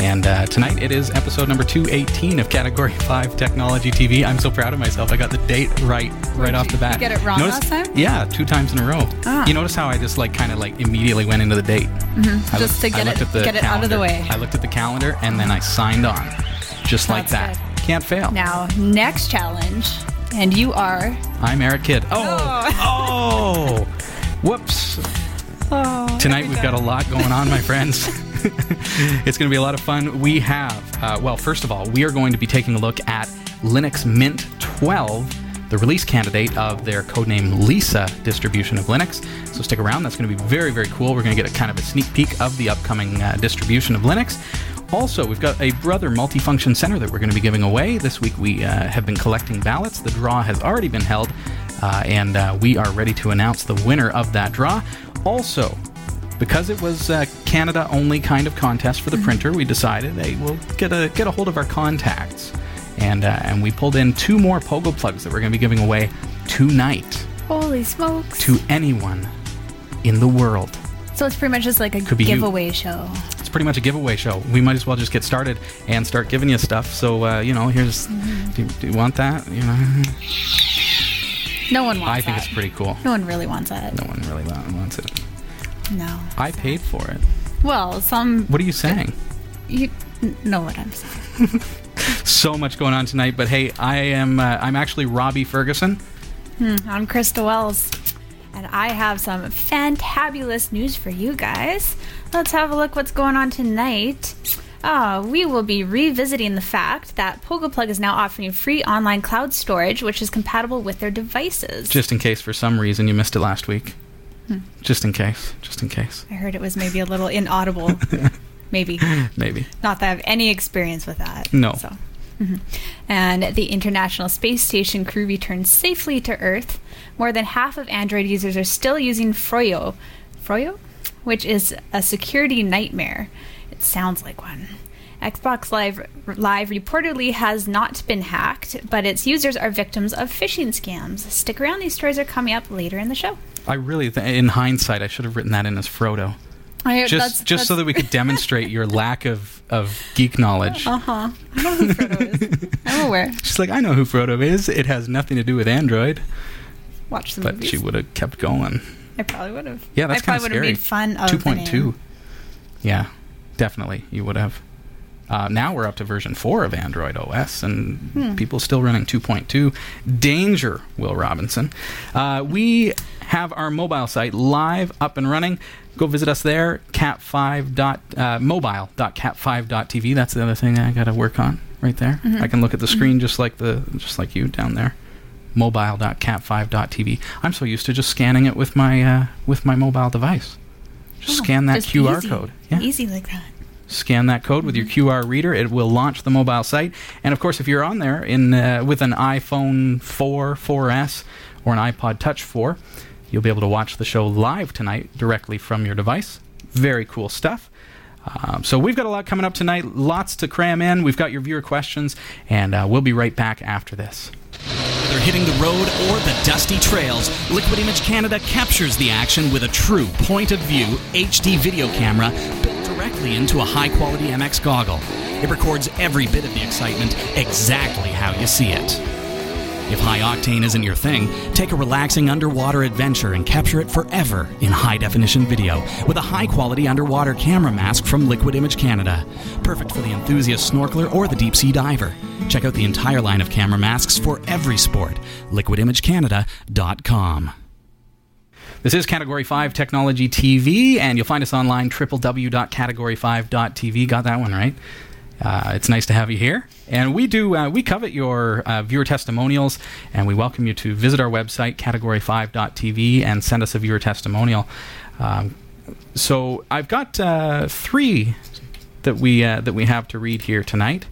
And uh, tonight it is episode number 218 of Category 5 Technology TV. I'm so proud of myself. I got the date right right off the bat. You get it wrong Notice- last time? Yeah, two times in a row. Ah. You notice how I just like kind of like immediately went into the date? Mm-hmm. Just to get it- get it out of the way. I looked at the calendar and then I signed on. Just like That's that. Can't fail. Now, next challenge, and you are. I'm Eric Kidd. Oh, oh, whoops. Oh, Tonight we've got a lot going on, my friends. it's going to be a lot of fun. We have, uh, well, first of all, we are going to be taking a look at Linux Mint 12, the release candidate of their codename Lisa distribution of Linux. So stick around. That's going to be very, very cool. We're going to get a kind of a sneak peek of the upcoming uh, distribution of Linux. Also, we've got a Brother multifunction center that we're going to be giving away. This week we uh, have been collecting ballots. The draw has already been held, uh, and uh, we are ready to announce the winner of that draw. Also, because it was a Canada only kind of contest for the printer, we decided, hey, we'll get a get a hold of our contacts, and uh, and we pulled in two more Pogo plugs that we're going to be giving away tonight Holy smokes. to anyone in the world. So it's pretty much just like a Could be you. giveaway show. It's pretty much a giveaway show. We might as well just get started and start giving you stuff. So uh, you know, here's. Do, do you want that? You know, No one wants I think that. it's pretty cool. No one really wants that. No one really wants it. No. I paid for it. Well, some. What are you saying? You know what I'm saying. So much going on tonight, but hey, I am. Uh, I'm actually Robbie Ferguson. I'm Christa Wells. And I have some fantabulous news for you guys. Let's have a look what's going on tonight. Uh, we will be revisiting the fact that PogoPlug is now offering free online cloud storage, which is compatible with their devices. Just in case for some reason you missed it last week. Hmm. Just in case. Just in case. I heard it was maybe a little inaudible. maybe. Maybe. Not that I have any experience with that. No. So. mhm. And the International Space Station crew returned safely to Earth. More than half of Android users are still using Froyo. Froyo? Which is a security nightmare. It sounds like one. Xbox Live Live reportedly has not been hacked, but its users are victims of phishing scams. Stick around; these stories are coming up later in the show. I really, th- in hindsight, I should have written that in as Frodo. I, Just, just so that we could demonstrate your lack of, of geek knowledge. Uh huh. I know who Frodo is. I'm aware. She's like, I know who Frodo is. It has nothing to do with Android. Watch the But movies. she would have kept going. I probably would have. Yeah, that's I kind probably of would have scary. made fun of Two point name. Yeah, definitely, you would have. Uh, now we're up to version four of Android OS, and Hmm. people still running 2.2. Danger, Will Robinson. Uh, we have our mobile site live, up and running. Go visit us there, cat5 dot, uh, mobile.cat5.tv. That's the other thing I got to work on right there. Mm-hmm. I can look at the screen just like the just like you down there. Mobile.cat5.tv. I'm so used to just scanning it with my uh, with my mobile device. Just Oh, scan that QR easy. code. Yeah Easy like that. Scan that code with your QR reader. It will launch the mobile site. And of course, if you're on there in uh, with an iPhone 4, 4S, or an iPod Touch 4, you'll be able to watch the show live tonight directly from your device. Very cool stuff. Um, so we've got a lot coming up tonight. Lots to cram in. We've got your viewer questions, and uh, we'll be right back after this. Whether hitting the road or the dusty trails, Liquid Image Canada captures the action with a true point of view HD video camera built directly into a high quality MX goggle. It records every bit of the excitement exactly how you see it. If high octane isn't your thing, take a relaxing underwater adventure and capture it forever in high definition video with a high quality underwater camera mask from Liquid Image Canada. Perfect for the enthusiast snorkeler or the deep sea diver. Check out the entire line of camera masks for every sport. liquidimagecanada.com. This is Category 5 Technology TV, and you'll find us online, www.category5.tv. Got that one right. Uh, it's nice to have you here, and we do uh, we covet your uh, viewer testimonials, and we welcome you to visit our website category5.tv and send us a viewer testimonial. Um, so I've got uh, three that we uh, that we have to read here tonight.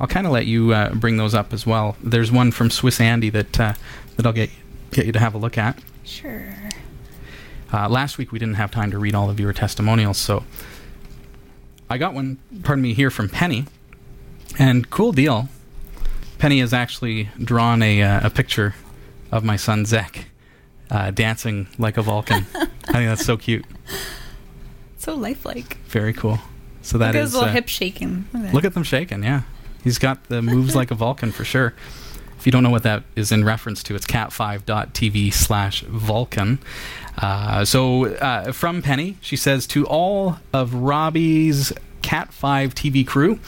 I'll kind of let you uh, bring those up as well. There's one from Swiss Andy that uh, that I'll get get you to have a look at. Sure. Uh, last week we didn't have time to read all of your testimonials, so I got one. Pardon me, here from Penny, and cool deal. Penny has actually drawn a uh, a picture of my son Zek uh, dancing like a Vulcan. I think that's so cute. So lifelike. Very cool. So that Look at is his little uh, hip shaking. Look. Look at them shaking, yeah. He's got the moves like a Vulcan for sure. If you don't know what that is in reference to, it's cat5.tv slash Vulcan. Uh, so uh, from Penny, she says, To all of Robbie's Cat 5 TV crew,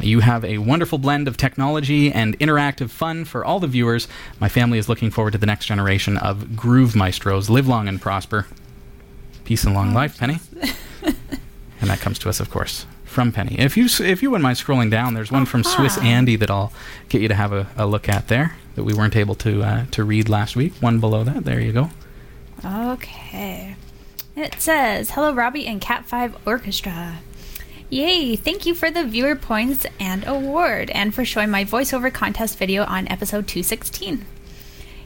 you have a wonderful blend of technology and interactive fun for all the viewers. My family is looking forward to the next generation of Groove Maestros. Live long and prosper. Peace and long life, Penny. and that comes to us, of course, from Penny. If you if you wouldn't mind scrolling down, there's one from Swiss Andy that I'll get you to have a, a look at there that we weren't able to uh, to read last week. One below that. There you go. Okay. It says, Hello, Robbie and Cat 5 Orchestra. Yay! Thank you for the viewer points and award, and for showing my voiceover contest video on episode 216.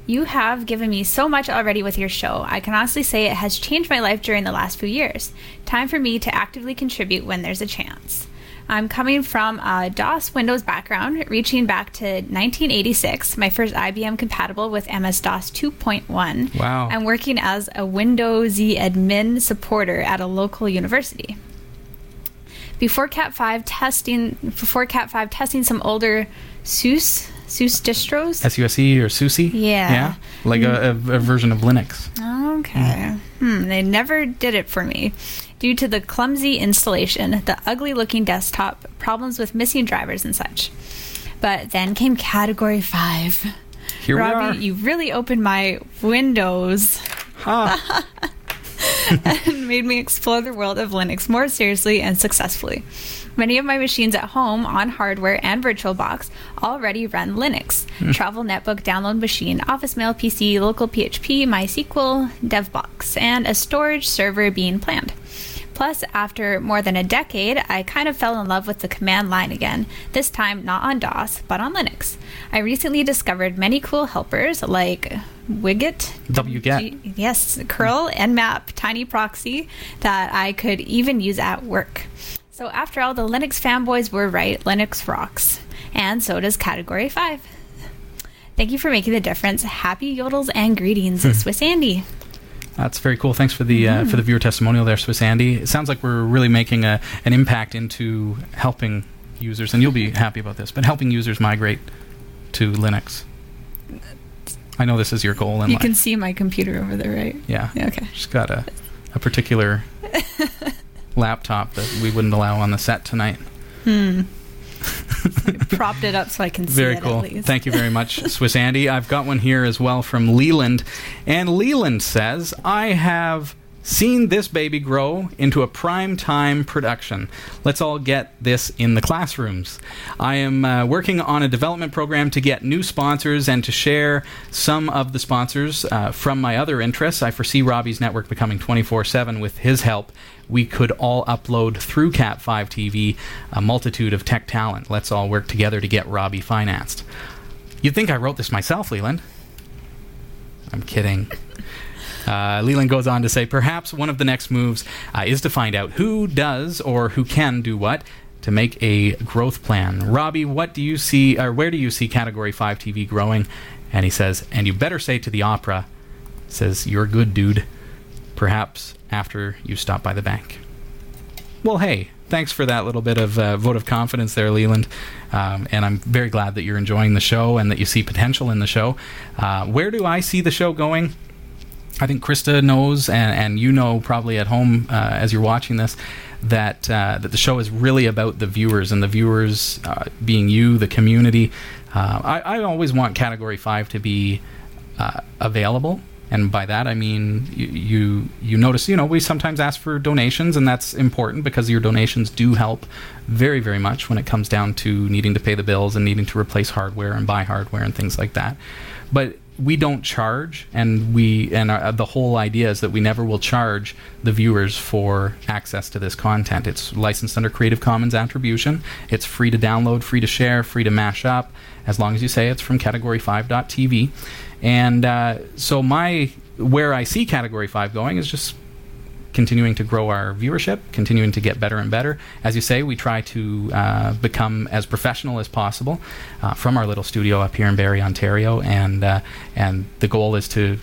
You have given me so much already with your show. I can honestly say it has changed my life during the last few years. Time for me to actively contribute when there's a chance. I'm coming from a DOS Windows background, reaching back to 1986, my first IBM compatible with MS DOS 2.1. Wow. I'm working as a Windows E admin supporter at a local university. Before Cat 5 testing, before Cat 5 testing some older SUSE SUSE distros. SUSE E or SUSE? Yeah. Yeah. Like a, a, a version of Linux. Okay. Hmm, they never did it for me. Due to the clumsy installation, the ugly looking desktop, problems with missing drivers and such. But then came Category 5. Here Robbie, we are. you really opened my windows Ha. and made me explore the world of Linux more seriously and successfully. Many of my machines at home on hardware and VirtualBox already run Linux. Hmm. Travel Netbook, Download Machine, Office Mail PC, Local PHP, MySQL, DevBox, and a storage server being planned. Plus, after more than a decade, I kind of fell in love with the command line again, this time not on DOS, but on Linux. I recently discovered many cool helpers like Wiget, wget. G- yes, curl, nmap, tiny proxy that I could even use at work. So after all, the Linux fanboys were right. Linux rocks, and so does Category Five. Thank you for making the difference. Happy yodels and greetings, Swiss Andy. That's very cool. Thanks for the uh, for the viewer testimonial there, Swiss Andy. It sounds like we're really making a, an impact into helping users, and you'll be happy about this, but helping users migrate to Linux. I know this is your goal You life. can see my computer over there, right? yeah. Yeah, okay. She's got a, a particular laptop that we wouldn't allow on the set tonight. Propped it up so I can see Very it Very cool. Thank you very much, Swiss Andy. I've got one here as well from Leland. And Leland says, I have seen this baby grow into a prime time production. Let's all get this in the classrooms. I am uh, working on a development program to get new sponsors and to share some of the sponsors uh, from my other interests. I foresee Robbie's network becoming 24 7 with his help. We could all upload through Cat5 TV a multitude of tech talent. Let's all work together to get Robbie financed. You'd think I wrote this myself, Leland. I'm kidding. Uh, Leland goes on to say, perhaps one of the next moves uh, is to find out who does or who can do what to make a growth plan. Robbie, what do you see, or where do you see Category 5 TV growing? And he says, and you better say to the opera, says, you're good, dude. Perhaps after you stop by the bank. Well, hey, thanks for that little bit of uh, vote of confidence there, Leland. Um, and I'm very glad that you're enjoying the show and that you see potential in the show. Uh, where do I see the show going? I think Christa knows, and, and you know probably at home uh, as you're watching this, that uh, that the show is really about the viewers and the viewers uh, being you, the community. Uh, I, I always want Category Five to be uh, available, and by that I mean you, you you notice you know we sometimes ask for donations, and that's important because your donations do help very very much when it comes down to needing to pay the bills and needing to replace hardware and buy hardware and things like that. But we don't charge, and we and our, the whole idea is that we never will charge the viewers for access to this content. It's licensed under Creative Commons Attribution. It's free to download, free to share, free to mash up, as long as you say it's from Category 5.tv. And uh, so my where I see Category 5 going is just continuing to grow our viewership, continuing to get better and better. As you say, we try to uh, become as professional as possible uh, from our little studio up here in Barrie, Ontario, and uh, and the goal is to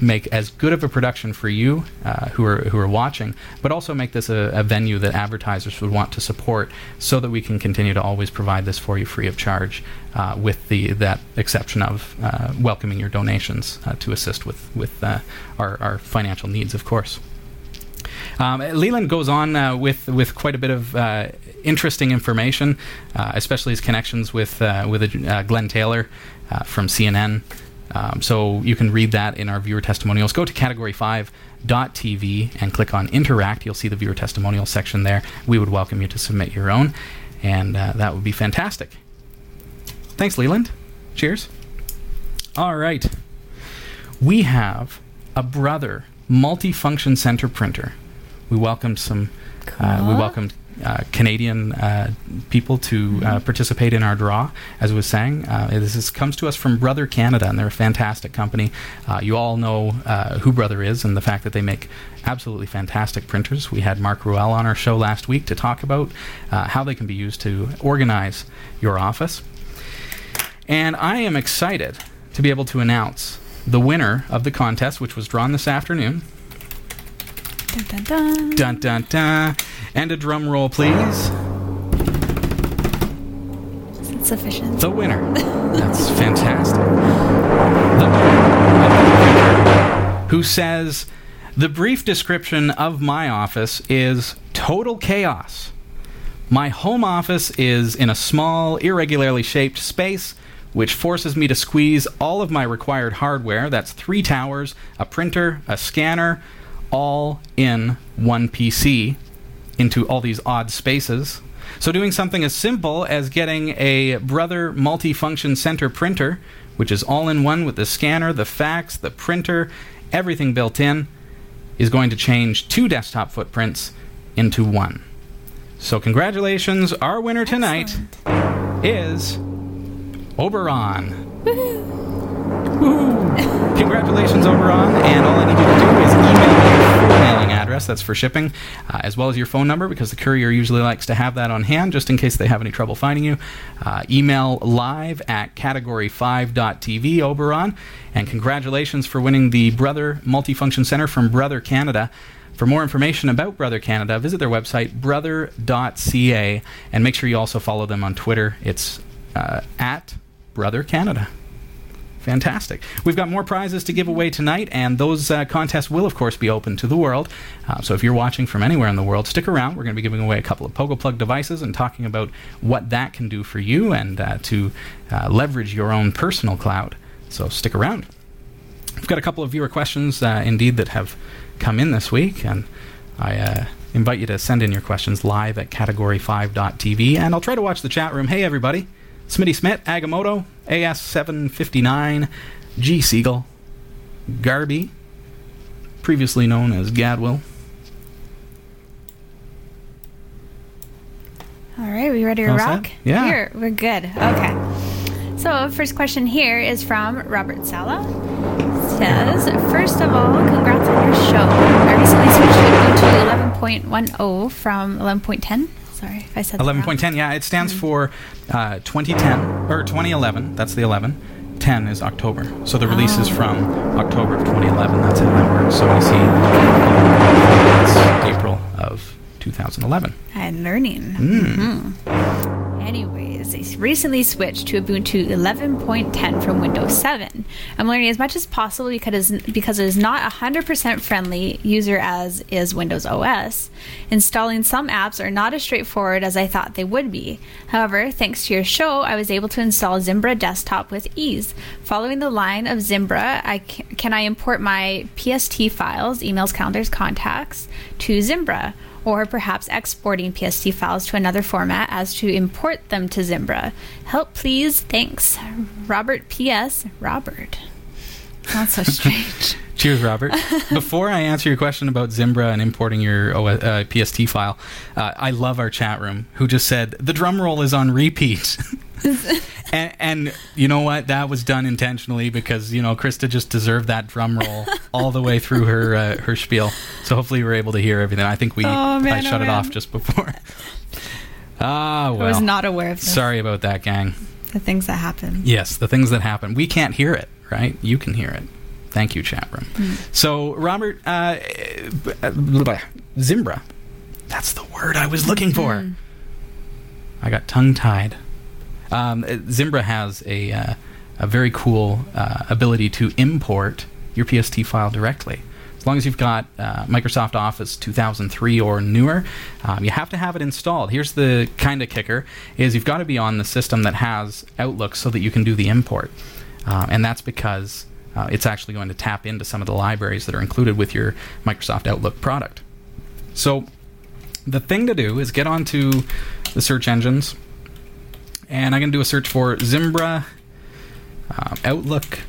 make as good of a production for you uh, who are who are watching, but also make this a, a, venue that advertisers would want to support, so that we can continue to always provide this for you free of charge, uh, with the that exception of uh, welcoming your donations uh, to assist with with uh, our, our financial needs, of course. Um, Leland goes on uh, with with quite a bit of uh, interesting information, uh, especially his connections with uh, with Glenn Taylor from CNN. Um, so you can read that in our viewer testimonials. Go to category5.tv and click on interact. You'll see the viewer testimonial section there. We would welcome you to submit your own, and that would be fantastic. Thanks, Leland. Cheers. All right. We have a brother multifunction center printer. We welcomed some. Cool. Uh, we welcomed uh, Canadian uh, people to uh, mm-hmm. participate in our draw. As I was saying, uh, this is, comes to us from Brother Canada, and they're a fantastic company. Uh, you all know who Brother is and the fact that they make absolutely fantastic printers. We had Mark Ruel on our show last week to talk about how they can be used to organize your office. And I am excited to be able to announce the winner of the contest, which was drawn this afternoon. Dun dun dun. Dun dun dun. And a drum roll, please. Sufficient? The winner. That's fantastic. The who says the brief description of my office is total chaos. My home office is in a small, irregularly shaped space which forces me to squeeze all of my required hardware that's three towers, a printer, a scanner, all in one PC into all these odd spaces. So, doing something as simple as getting a Brother multifunction center printer, which is all in one with the scanner, the fax, the printer, everything built in, is going to change two desktop footprints into one. So, congratulations, our winner tonight Excellent. is Oberon. Woo! Congratulations, Oberon. And all I need you to mailing address, that's for shipping, uh, as well as your phone number, because the courier usually likes to have that on hand just in case they have any trouble finding you. Uh, email live at category5.tv, Oberon. And congratulations for winning the Brother Multifunction Center from Brother Canada. For more information about Brother Canada, visit their website, brother.ca, and make sure you also follow them on Twitter. It's uh, at Brother Canada. Fantastic. We've got more prizes to give away tonight, and those uh, contests will, of course, be open to the world. Uh, so if you're watching from anywhere in the world, stick around. We're going to be giving away a couple of Pogo Plug devices and talking about what that can do for you and uh, to uh, leverage your own personal cloud. So stick around. We've got a couple of viewer questions, uh, indeed, that have come in this week, and I uh, invite you to send in your questions live at category5.tv, and I'll try to watch the chat room. Hey, everybody. Smitty Smith, Agamotto, AS759, G. Siegel, Garby, previously known as Gadwill. All right, we ready to rock? set? Yeah. Here, we're good. Okay. So, first question here is from Robert Sala. Says, first of all, congrats on your show. I recently switched to 11.10 from 11.10. Sorry if I said 11.10, yeah, it stands for uh, 2010, or 2011, that's the 11. 10 is October. So the release is Oh. from October of 2011. That's how that works. So we see it's April of 2011. I'm learning. Mm. Mhm. Anyways, I recently switched to Ubuntu 11.10 from Windows 7. I'm learning as much as possible because because it is not 100% friendly user as is Windows OS. Installing some apps are not as straightforward as I thought they would be. However, thanks to your show, I was able to install Zimbra Desktop with ease. Following the line of Zimbra, I ca- can I import my PST files, emails, calendars, contacts to Zimbra? Or perhaps exporting PST files to another format as to import them to Zimbra. Help, please. Thanks. Robert P.S. Robert. That's so strange. Cheers, Robert. Before I answer your question about Zimbra and importing your O- uh, PST file, uh, I love our chat room who just said the drum roll is on repeat. and, and you know what? That was done intentionally because you know Christa just deserved that drum roll all the way through her uh, her spiel. So hopefully we are able to hear everything. I think we Oh, man, I shut oh, it off just before. Ah, well. I was not aware of this. Sorry about that, gang. the things that happen. Yes, the things that happen. We can't hear it, right? You can hear it. Thank you, chat room. So, Robert, uh, Zimbra. That's the word I was looking for. I got tongue tied. Um, Zimbra has a, uh, a very cool uh, ability to import your PST file directly. As long as you've got uh, Microsoft Office 2003 or newer, um, you have to have it installed. Here's the kind of kicker: is you've got to be on the system that has Outlook so that you can do the import, uh, and that's because uh, it's actually going to tap into some of the libraries that are included with your Microsoft Outlook product. So the thing to do is get onto the search engines, and I'm going to do a search for Zimbra um, Outlook.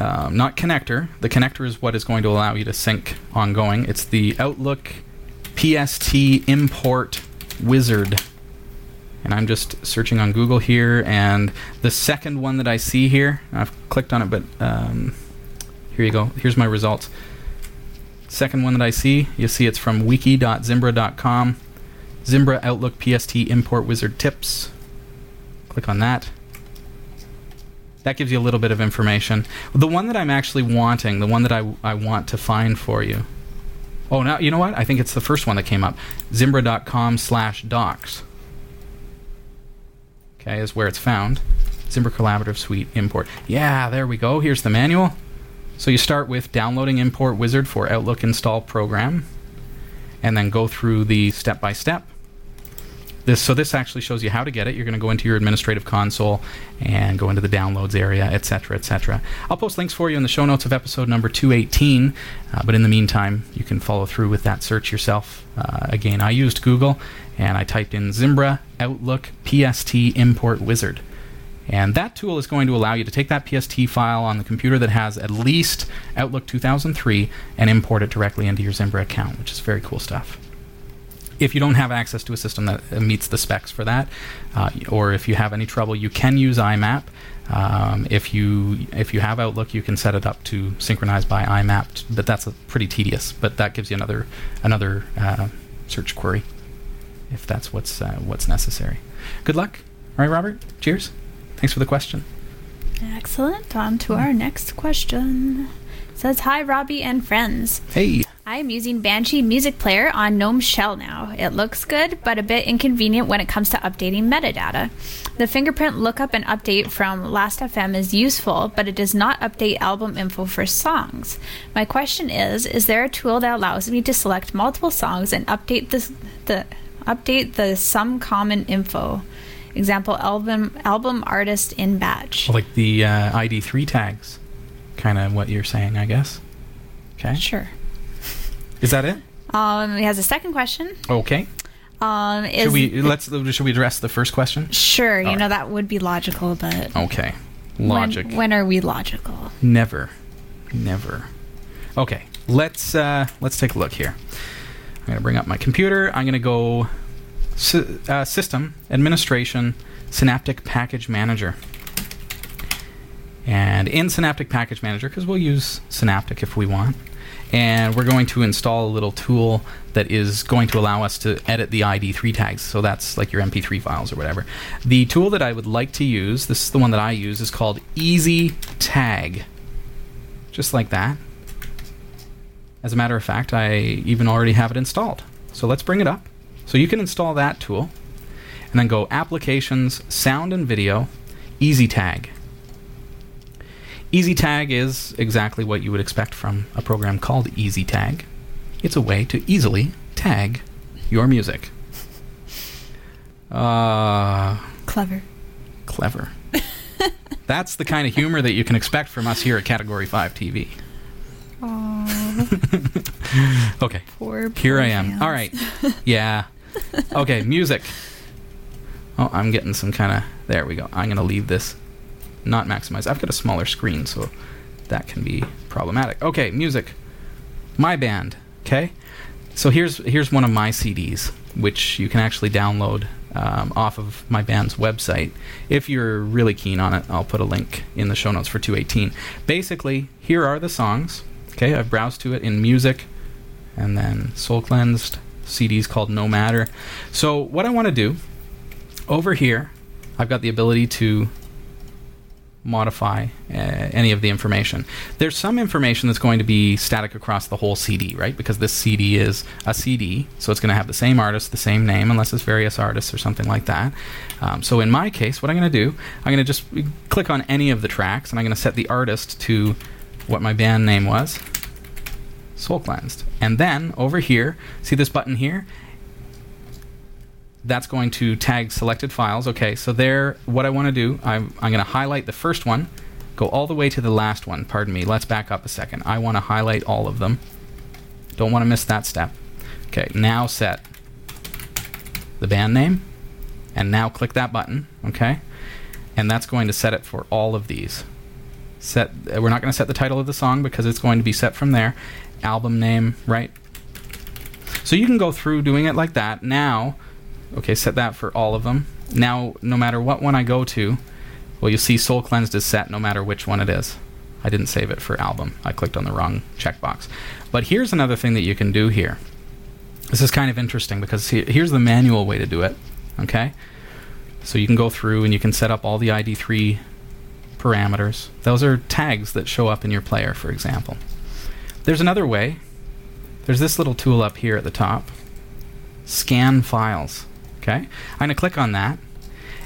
Um, not connector. The connector is what is going to allow you to sync ongoing. It's the Outlook PST import wizard. And I'm just searching on Google here, and the second one that I see here, I've clicked on it, but um, here you go. Here's my results. Second one that I see, you see it's from wiki.zimbra.com. Zimbra Outlook PST Import Wizard Tips. Click on that. That gives you a little bit of information. The one that I'm actually wanting, the one that I, I want to find for you. Oh, now you know what? I think it's the first one that came up. Zimbra.com slash docs. Okay, is where it's found. Zimbra Collaborative Suite import. Yeah, there we go. Here's the manual. So you start with downloading import wizard for Outlook install program, and then go through the step by step. This so this actually shows you how to get it. You're going to go into your administrative console and go into the downloads area, etc., etc. I'll post links for you in the show notes of episode number 218. Uh, but in the meantime, you can follow through with that search yourself. Uh, again, I used Google and I typed in Zimbra Outlook PST Import Wizard. And that tool is going to allow you to take that PST file on the computer that has at least Outlook 2003 and import it directly into your Zimbra account, which is very cool stuff. If you don't have access to a system that uh, meets the specs for that, uh, or if you have any trouble, you can use IMAP. Um, if you if you have Outlook, you can set it up to synchronize by IMAP, but that's pretty tedious. But that gives you another another uh, search query if that's what's uh, what's necessary. Good luck. All right, Robert. Cheers. Thanks for the question. Excellent. On to our next question. It says hi Robbie and friends. Hey. I am using Banshee Music Player on GNOME Shell now. It looks good, but a bit inconvenient when it comes to updating metadata. The fingerprint lookup and update from Last.fm is useful, but it does not update album info for songs. My question is: Is there a tool that allows me to select multiple songs and update the the update the some common info? Example: album album artist in batch. Like the uh, ID3 tags. Kind of what you're saying, I guess. Okay. Sure. Is that it? Um, he has a second question. Okay. Um, is Should we let's should we address the first question? Sure, you All know that would be logical, but Okay. when- Logic. When, are we logical? Never. Never. Okay. Let's uh, let's take a look here. I'm going to bring up my computer. I'm going to go sy- uh, System Administration Synaptic Package Manager. And in Synaptic Package Manager, because we'll use Synaptic if we want, and we're going to install a little tool that is going to allow us to edit the ID3 tags. So that's like your MP3 files or whatever. The tool that I would like to use, this is the one that I use, is called Easy Tag. Just like that. As a matter of fact, I even already have it installed. So let's bring it up. So you can install that tool and then go Applications, Sound and Video, Easy Tag. Easy Tag is exactly what you would expect from a program called Easy Tag. It's a way to easily tag your music. Uh, Clever. clever. That's the kind of humor that you can expect from us here at Category 5 TV. Oh, Okay, poor. here I am. All right. Yeah. Okay, music. Oh, I'm getting some kind of. There we go. I'm going to leave this not maximized. I've got a smaller screen, so that can be problematic. Okay, music. My band. Okay, so here's here's one of my CDs, which you can actually download um, off of my band's website. If you're really keen on it, I'll put a link in the show notes for 218. Basically, here are the songs. Okay, I've browsed to it in music, and then Soul Cleansed CDs called No Matter. So what I want to do over here, I've got the ability to modify uh, any of the information. There's some information that's going to be static across the whole CD, right? Because this CD is a CD, so it's going to have the same artist, the same name, unless it's various artists or something like that. Um, so in my case, what I'm going to do, I'm going to just click on any of the tracks, and I'm going to set the artist to what my band name was, Soul Cleansed. And then over here, see this button here? That's going to tag selected files. Okay, so there, what I want to do, I'm, I'm going to highlight the first one, go all the way to the last one. Pardon me, let's back up a second. I want to highlight all of them. Don't want to miss that step. Okay, now set the band name, and now click that button, okay? And that's going to set it for all of these. Set. Uh, we're not going to set the title of the song because it's going to be set from there. Album name, right? So you can go through doing it like that. Now, Okay, set that for all of them. Now, no matter what one I go to, well, you'll see Soul Cleansed is set no matter which one it is. I didn't save it for album. I clicked on the wrong checkbox. But here's another thing that you can do here. This is kind of interesting because here's the manual way to do it. Okay? So you can go through and you can set up all the ID3 parameters. Those are tags that show up in your player, for example. There's another way. There's this little tool up here at the top scan files. Okay, I'm going to click on that.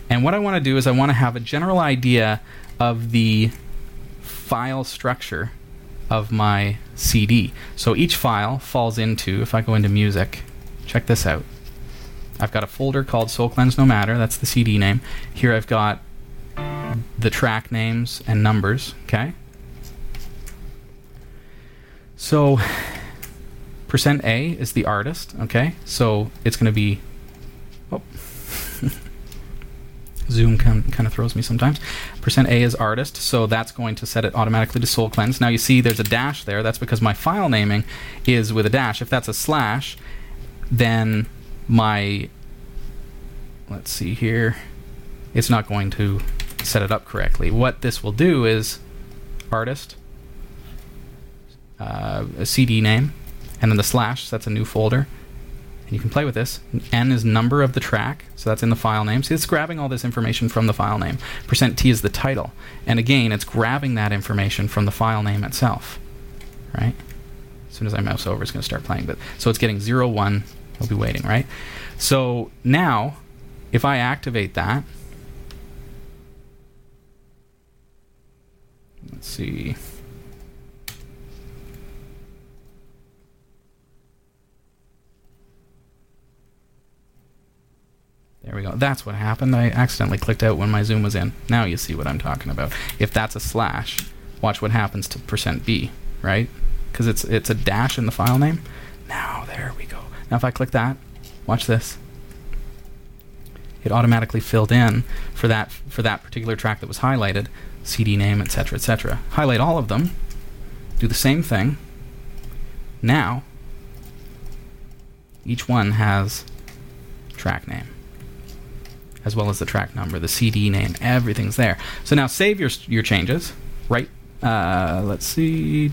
And what I want to do is I want to have a general idea of the file structure of my CD. So each file falls into, if I go into music, check this out. I've got a folder called Soul Cleanse No Matter, that's the CD name. Here I've got the track names and numbers, okay? So percent A is the artist, okay? So it's going to be. Oh. Zoom kind of throws me sometimes. Percent A is artist, so that's going to set it automatically to soul cleanse. Now you see there's a dash there. That's because my file naming is with a dash. If that's a slash, then my let's see here, it's not going to set it up correctly. What this will do is artist, uh, a CD name, and then the slash, that's a new folder. And you can play with this. N is number of the track, so that's in the file name. See, it's grabbing all this information from the file name. Percent %T is the title. And again, it's grabbing that information from the file name itself. Right? As soon as I mouse over, it's going to start playing. But So it's getting 0, 1. We'll be waiting, right? So now, if I activate that, let's see. There we go. That's what happened. I accidentally clicked out when my zoom was in. Now you see what I'm talking about. If that's a slash, watch what happens to percent %b, right? Because it's it's a dash in the file name. Now there we go. Now if I click that, watch this. It automatically filled in for that for that particular track that was highlighted, CD name, etc., etc. Highlight all of them. Do the same thing. Now, each one has track name as well as the track number, the CD name, everything's there. So now save your your changes. Right. Uh, let's see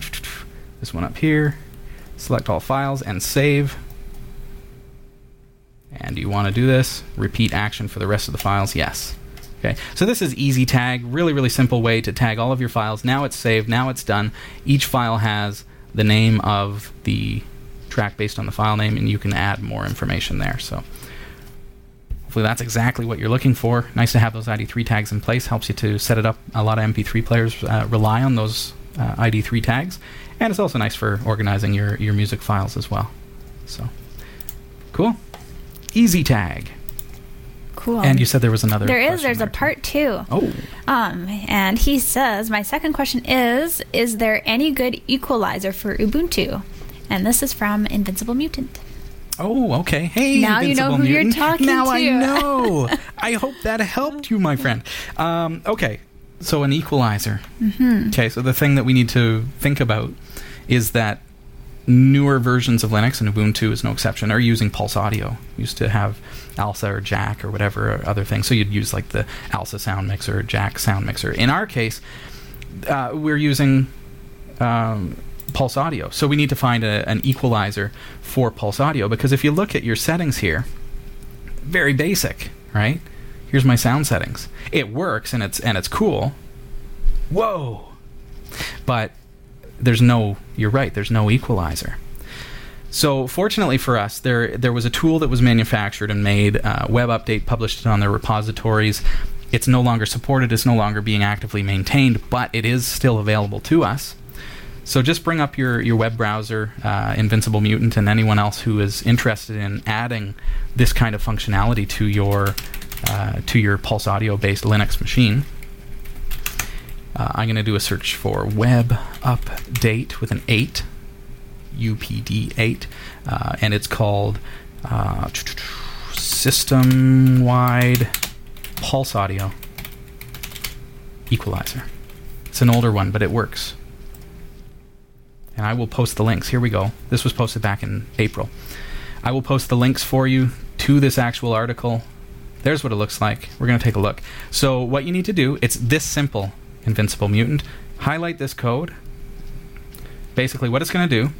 this one up here. Select all files and save. And you want to do this? Repeat action for the rest of the files? Yes. Okay. So this is Easy Tag, really really simple way to tag all of your files. Now it's saved. Now it's done. Each file has the name of the track based on the file name, and you can add more information there. So. Hopefully that's exactly what you're looking for. Nice to have those ID3 tags in place. Helps you to set it up. A lot of MP3 players uh, rely on those uh, ID3 tags, and it's also nice for organizing your your music files as well. So cool. Easy tag. Cool. And you said there was another. There is. There's a part two. Oh. Um, and he says, my second question is: Is there any good equalizer for Ubuntu? And this is from Invincible Mutant. Oh, okay. Hey, now you know who you're talking now to. I know. I hope that helped you, my friend. Um, okay, So an equalizer. Mm-hmm. Okay, so the thing that we need to think about is that newer versions of Linux, and Ubuntu is no exception, are using Pulse Audio. used to have ALSA or Jack or whatever or other things. So you'd use like the ALSA sound mixer Jack sound mixer. In our case, uh, we're using um, Pulse Audio. So we need to find a, an equalizer for Pulse Audio because if you look at your settings here, very basic, right? Here's my sound settings. It works and it's and it's cool. Whoa. But there's no you're right, there's no equalizer. So fortunately for us, there there was a tool that was manufactured and made. Uh, WebUpd8 published it on their repositories. It's no longer supported. It's no longer being actively maintained, but it is still available to us. So just bring up your, your web browser, uh, Invincible Mutant, and anyone else who is interested in adding this kind of functionality to your uh, to your Pulse Audio based Linux machine. Uh, I'm going to do a search for web update with an 8, UPD 8, uh, and it's called uh, system wide Pulse Audio Equalizer. It's an older one, but it works and I will post the links. Here we go. This was posted back in April. I will post the links for you to this actual article. There's what it looks like. We're going to take a look. So, what you need to do, it's this simple, Invincible Mutant. Highlight this code. Basically, what it's going to do,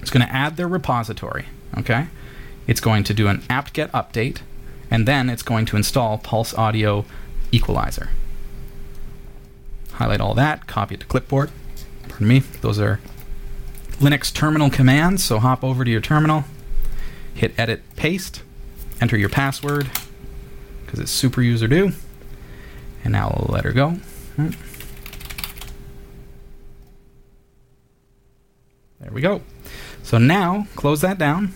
it's going to add their repository, okay? It's going to do an apt-get update, and then it's going to install Pulse Audio Equalizer. Highlight all that, copy it to clipboard. Pardon me, those are Linux terminal commands. So hop over to your terminal, hit edit paste, enter your password because it's super user do. And now we'll let her go. Hmm. There we go. So now close that down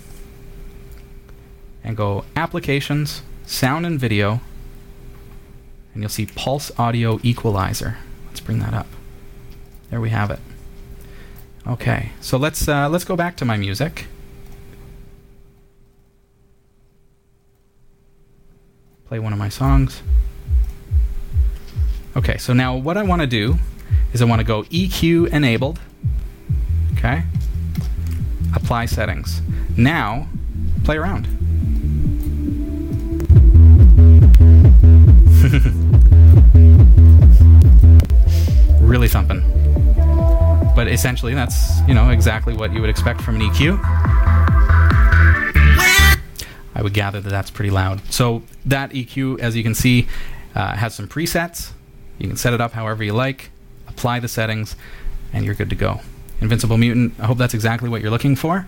and go applications, sound and video, and you'll see Pulse Audio Equalizer. Let's bring that up. There we have it. Okay, so let's uh, let's go back to my music. Play one of my songs. Okay, so now what I want to do is I want to go EQ enabled. Okay. Apply settings. Now, play around. really thumping but essentially that's you know exactly what you would expect from an EQ. I would gather that that's pretty loud. So that EQ, as you can see, uh, has some presets. You can set it up however you like, apply the settings, and you're good to go. Invincible Mutant. I hope that's exactly what you're looking for.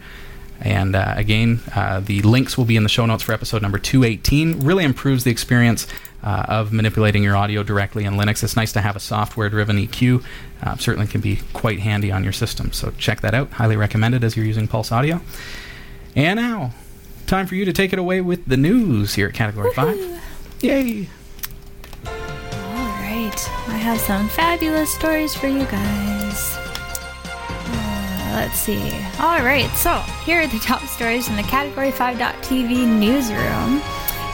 And uh, again, uh, the links will be in the show notes for episode number 218. Really improves the experience uh, of manipulating your audio directly in Linux. It's nice to have a software driven EQ. Uh, certainly can be quite handy on your system. So check that out. Highly recommended as you're using Pulse Audio. And now, time for you to take it away with the news here at Category Woo-hoo. 5. Yay! All right. I have some fabulous stories for you guys. Uh, let's see. All right. So, here are the top stories in the Category 5.tv newsroom.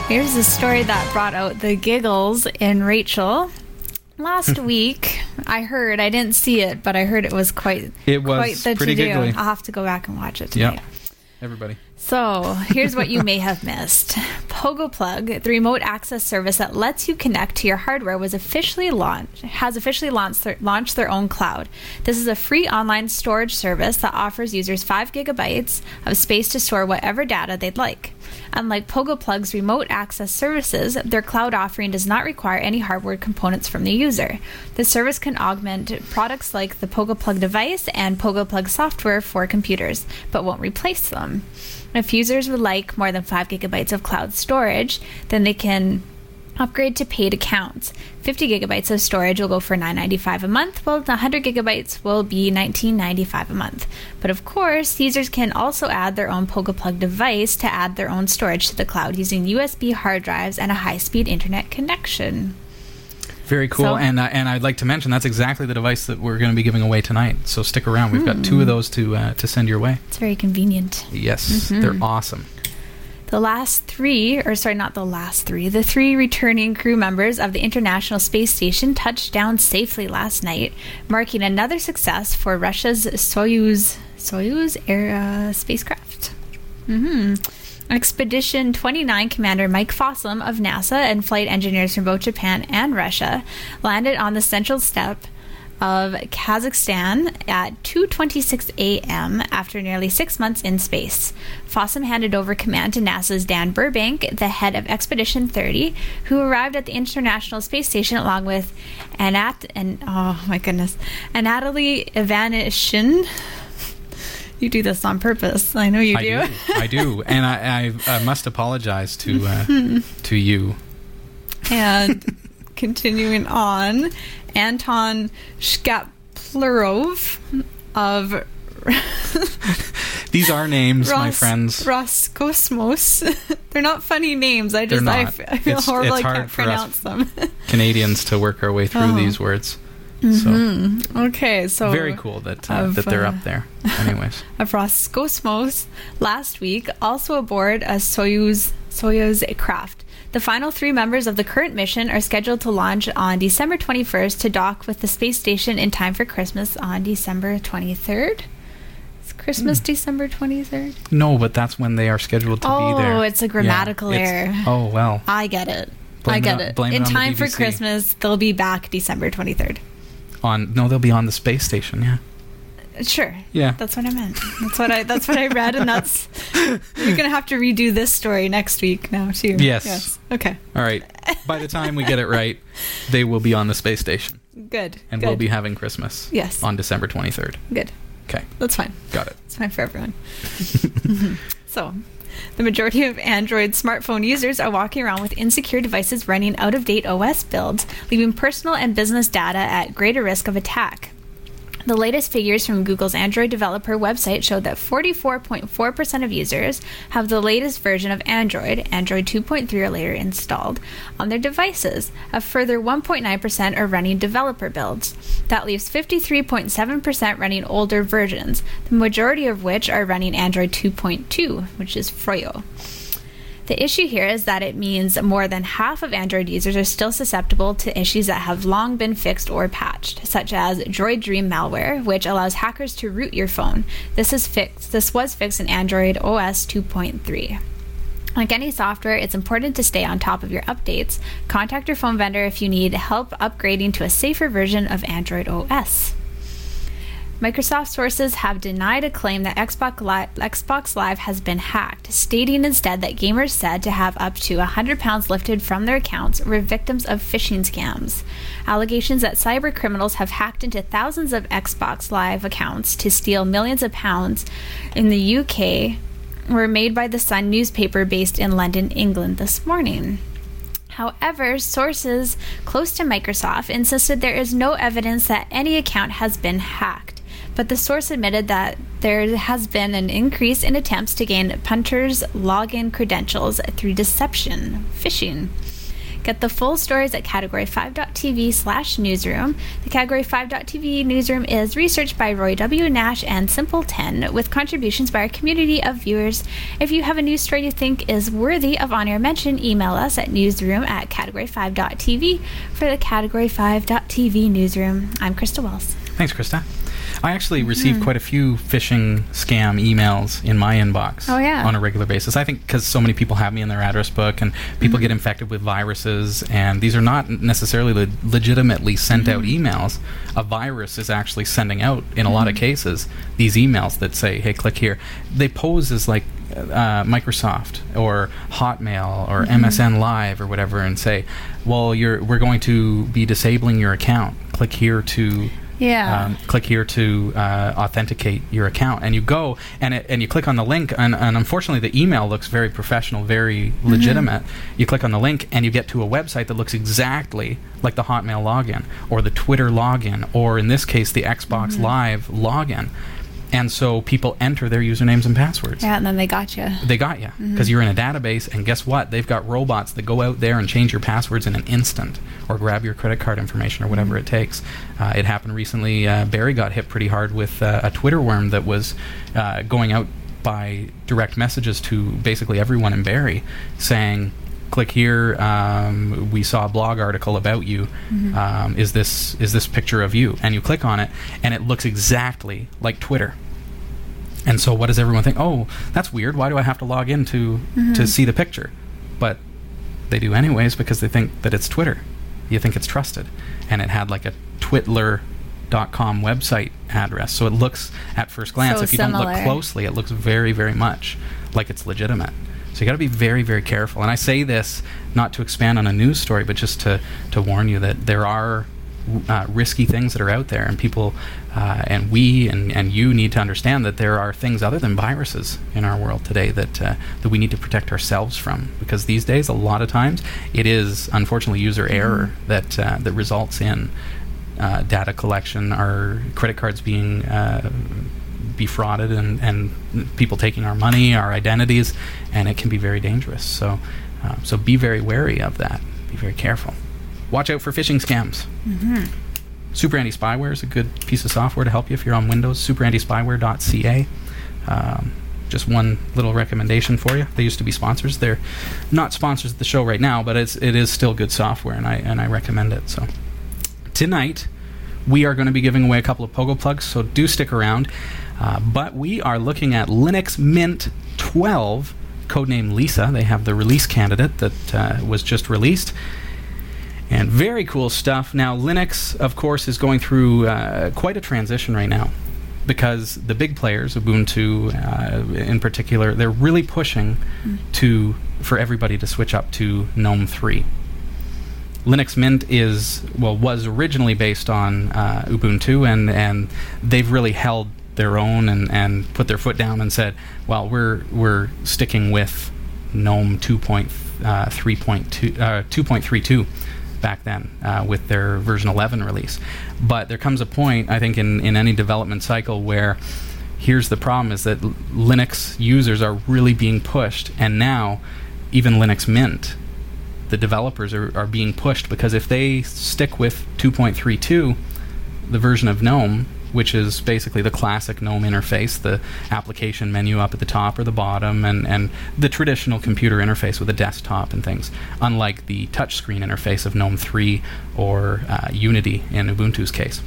Here's a story that brought out the giggles in Rachel. Last week, I heard, I didn't see it, but I heard it was quite, It was quite the pretty to-do. giggly. I'll have to go back and watch it tonight. Yep. Everybody. So, here's what you may have missed. Pogo Plug, the remote access service that lets you connect to your hardware, was officially launched has officially launched their, launched their own cloud. This is a free online storage service that offers users 5 gigabytes of space to store whatever data they'd like. Unlike Pogo Plug's remote access services, their cloud offering does not require any hardware components from the user. The service can augment products like the Pogo Plug device and Pogo Plug software for computers, but won't replace them. If users would like more than 5 gigabytes of cloud storage, then they can upgrade to paid accounts. 50 gigabytes of storage will go for $9.95 a month, while the 100 gigabytes will be $19.95 a month. But of course, users can also add their own Pogo Plug device to add their own storage to the cloud using USB hard drives and a high speed internet connection. Very cool. So- and uh, and I'd like to mention that's exactly the device that we're going to be giving away tonight. So stick around. We've got two of those to uh, to send your way. It's very convenient. Yes, they're awesome. The last three, or sorry, not the last three, the three returning crew members of the International Space Station touched down safely last night, marking another success for Russia's Soyuz Soyuz era spacecraft. hmm Expedition 29 Commander Mike Fossum of NASA and flight engineers from both Japan and Russia landed on the central steppe of Kazakhstan at 2:26 a.m. after nearly 6 months in space. Fossum handed over command to NASA's Dan Burbank, the head of Expedition 30, who arrived at the International Space Station along with Anat and oh my goodness, Anatoly Ivanishin. You do this on purpose. I know you I do. do. I do, and I, I, I must apologize to uh, to you. and continuing on, Anton Shkaplerov of These are names, my friends. Roskosmos. They're not funny names. I just I, not. f- I feel It's- horrible. it's I can't pronounce them. Canadians to work our way through Oh. these words. Mhm. Okay, so So very cool that uh, of, that they're uh, up there. Anyways, of Roskosmos last week, also aboard a Soyuz Soyuz craft. The final three members of the current mission are scheduled to launch on December 21st to dock with the space station in time for Christmas on December 23rd. Is Christmas Hmm. December 23rd? no, but that's when they are scheduled to Oh, be there. Oh, it's a grammatical it's- error. Oh well, I get it. Blame I get it. it in time for Christmas, they'll be back December 23rd. on no, they'll be on the space station. Yeah, Sure. yeah. That's what I meant. That's what I. That's what I read, and that's. You're gonna have to redo this story next week now too. Yes. Yes. Okay. All right. By the time we get it right, they will be on the space station, Good. and good. we'll be having Christmas. Yes. On December twenty third. Good. Okay, That's fine. got it. It's fine for everyone. so, the majority of Android smartphone users are walking around with insecure devices running out of date OS builds, leaving personal and business data at greater risk of attack. The latest figures from Google's Android developer website showed that 44.4% of users have the latest version of Android, Android 2.3 or later, installed on their devices. A further 1.9% are running developer builds. That leaves 53.7% running older versions, the majority of which are running Android 2.2, which is Froyo. The issue here is that it means more than half of Android users are still susceptible to issues that have long been fixed or patched, such as Droid Dream malware, which allows hackers to root your phone. This is fixed. This was fixed in Android OS 2.3. Like any software, it's important to stay on top of your updates. Contact your phone vendor if you need help upgrading to a safer version of Android OS. Microsoft sources have denied a claim that Xbox Live, Xbox Live has been hacked, stating instead that gamers said to have up to 100 pounds lifted from their accounts were victims of phishing scams. Allegations that cyber criminals have hacked into thousands of Xbox Live accounts to steal millions of pounds in the UK were made by the Sun newspaper based in London, England this morning. However, sources close to Microsoft insisted there is no evidence that any account has been hacked. But the source admitted that there has been an increase in attempts to gain punters' login credentials through deception, phishing. Get the full stories at category5.tv slash newsroom. The Category 5.tv newsroom is researched by Roy W. Nash and Simple 10 with contributions by our community of viewers. If you have a news story you think is worthy of on air mention, email us at newsroom at category5.tv for the Category 5.tv newsroom. I'm Christa Wells. Thanks, Christa. I actually receive quite a few phishing scam emails in my inbox Hmm. Oh, yeah. on a regular basis. I think because so many people have me in their address book and people Hmm. get infected with viruses, and these are not necessarily le- legitimately sent out Hmm. emails. A virus is actually sending out, in a lot Hmm. of cases, these emails that say, hey, click here. They pose as like uh, Microsoft or Hotmail or Mm-hmm. MSN Live or whatever and say, well, you're, we're going to be disabling your account. Click here to Yeah. um, click here to uh, authenticate your account and you go and it, and you click on the link and, and unfortunately the email looks very professional very legitimate. You click on the link and you get to a website that looks exactly like the hotmail login or the twitter login or in this case the xbox live login and so people enter their usernames and passwords yeah, and then they got you. they got you because you're in a database, and guess what? They've got robots that go out there and change your passwords in an instant, or grab your credit card information, or whatever it takes. Uh, it happened recently. Uh, Barry got hit pretty hard with uh, a Twitter worm that was uh, going out by direct messages to basically everyone in Barry, saying, click here. Um, we saw a blog article about you. Um, is this is this picture of you? And you click on it, and it looks exactly like Twitter. And so, what does everyone think? Oh, that's weird. Why do I have to log in to to see the picture? But they do anyways because they think that it's Twitter. You think it's trusted, and it had like a twitler.com website address. So it looks at first glance, So if you don't look closely, it looks very, very much like it's legitimate. So you got to be very, very careful. And I say this not to expand on a news story, but just to to warn you that there are uh, risky things that are out there, and people uh, and we and, and you need to understand that there are things other than viruses in our world today that uh, that we need to protect ourselves from. Because these days, a lot of times, it is unfortunately user error that uh, that results in uh, data collection, our credit cards being uh, defrauded, and, and people taking our money, our identities, and it can be very dangerous. So, uh, so be very wary of that. Be very careful. Watch out for phishing scams. Super Anti Spyware is a good piece of software to help you if you're on Windows. SuperAntiSpyware.ca. Um, just one little recommendation for you. They used to be sponsors. They're not sponsors of the show right now, but it's it is still good software, and I and I recommend it. So tonight we are going to be giving away a couple of Pogo plugs, so do stick around. Uh, but we are looking at Linux Mint 12, codename Lisa. They have the release candidate that uh, was just released. And very cool stuff. Now, Linux, of course, is going through uh, quite a transition right now because the big players, Ubuntu uh, in particular, they're really pushing to for everybody to switch up to GNOME 3. Linux Mint is well was originally based on uh, Ubuntu, and and they've really held their own and, and put their foot down and said, well, we're we're sticking with GNOME 2.3.2 uh, 2.32 back then uh, with their version 11 release. But there comes a point, I think, in, in any development cycle where here's the problem is that Linux users are really being pushed, and now even Linux Mint, the developers are, are being pushed because if they stick with 2.32, the version of GNOME, which is basically the classic GNOME interface, the application menu up at the top or the bottom, and, and the traditional computer interface with a desktop and things, unlike the touchscreen interface of GNOME 3 or uh, Unity in Ubuntu's case.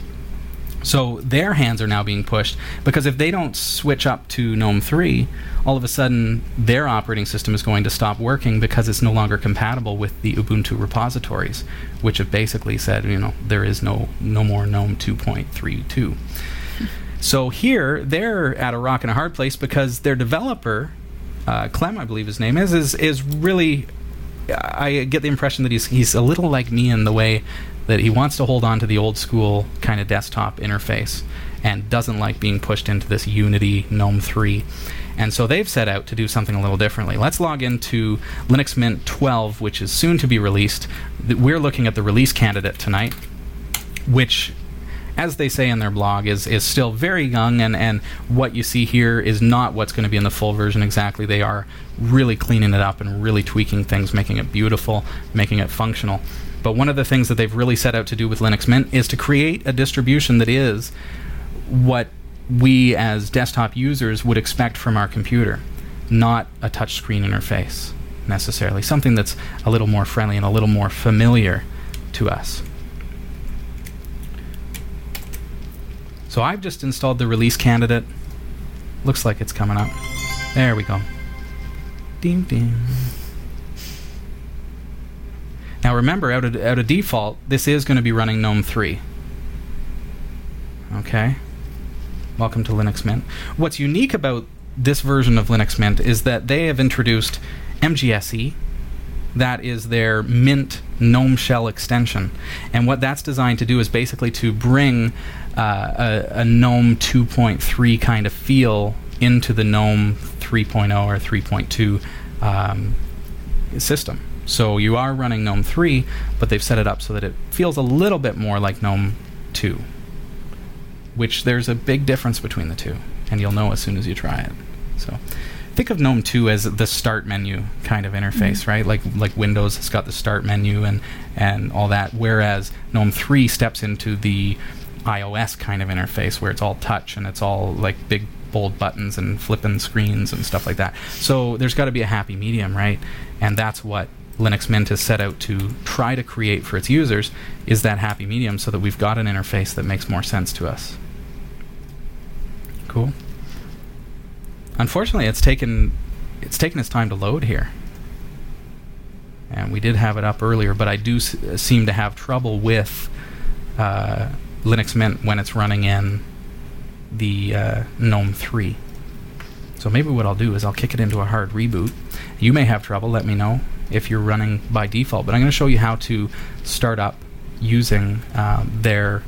So their hands are now being pushed because if they don't switch up to GNOME 3, all of a sudden their operating system is going to stop working because it's no longer compatible with the Ubuntu repositories, which have basically said, you know, there is no no more GNOME 2.32. So here they're at a rock and a hard place because their developer, uh, Clem, I believe his name is, is is really. I get the impression that he's he's a little like me in the way that he wants to hold on to the old school kind of desktop interface and doesn't like being pushed into this Unity GNOME 3. And so they've set out to do something a little differently. Let's log into Linux Mint 12, which is soon to be released. We're looking at the release candidate tonight, which as they say in their blog, is is still very young, and and what you see here is not what's going to be in the full version exactly. They are really cleaning it up and really tweaking things, making it beautiful, making it functional. But one of the things that they've really set out to do with Linux Mint is to create a distribution that is what we as desktop users would expect from our computer, not a touchscreen interface necessarily. Something that's a little more friendly and a little more familiar to us. So I've just installed the release candidate. Looks like it's coming up. There we go. Ding ding. Now remember, out of, out of default, this is going to be running GNOME 3. Okay. Welcome to Linux Mint. What's unique about this version of Linux Mint is that they have introduced MGSE, that is their Mint GNOME Shell extension. And what that's designed to do is basically to bring uh, a, a GNOME 2.3 kind of feel into the GNOME 3.0 or 3.2 um, system. So you are running GNOME 3, but they've set it up so that it feels a little bit more like GNOME 2, which there's a big difference between the two, and you'll know as soon as you try it. So think of GNOME 2 as the start menu kind of interface, mm-hmm. right? Like like Windows has got the start menu and and all that, whereas GNOME 3 steps into the iOS kind of interface where it's all touch and it's all like big bold buttons and flipping screens and stuff like that. So there's got to be a happy medium, right? And that's what Linux Mint has set out to try to create for its users is that happy medium so that we've got an interface that makes more sense to us. Cool. Unfortunately, it's taken it's taken its time to load here. And we did have it up earlier, but I do s- seem to have trouble with uh, Linux Mint when it's running in the uh, GNOME 3. So maybe what I'll do is I'll kick it into a hard reboot. You may have trouble, let me know if you're running by default, but I'm going to show you how to start up using uh, their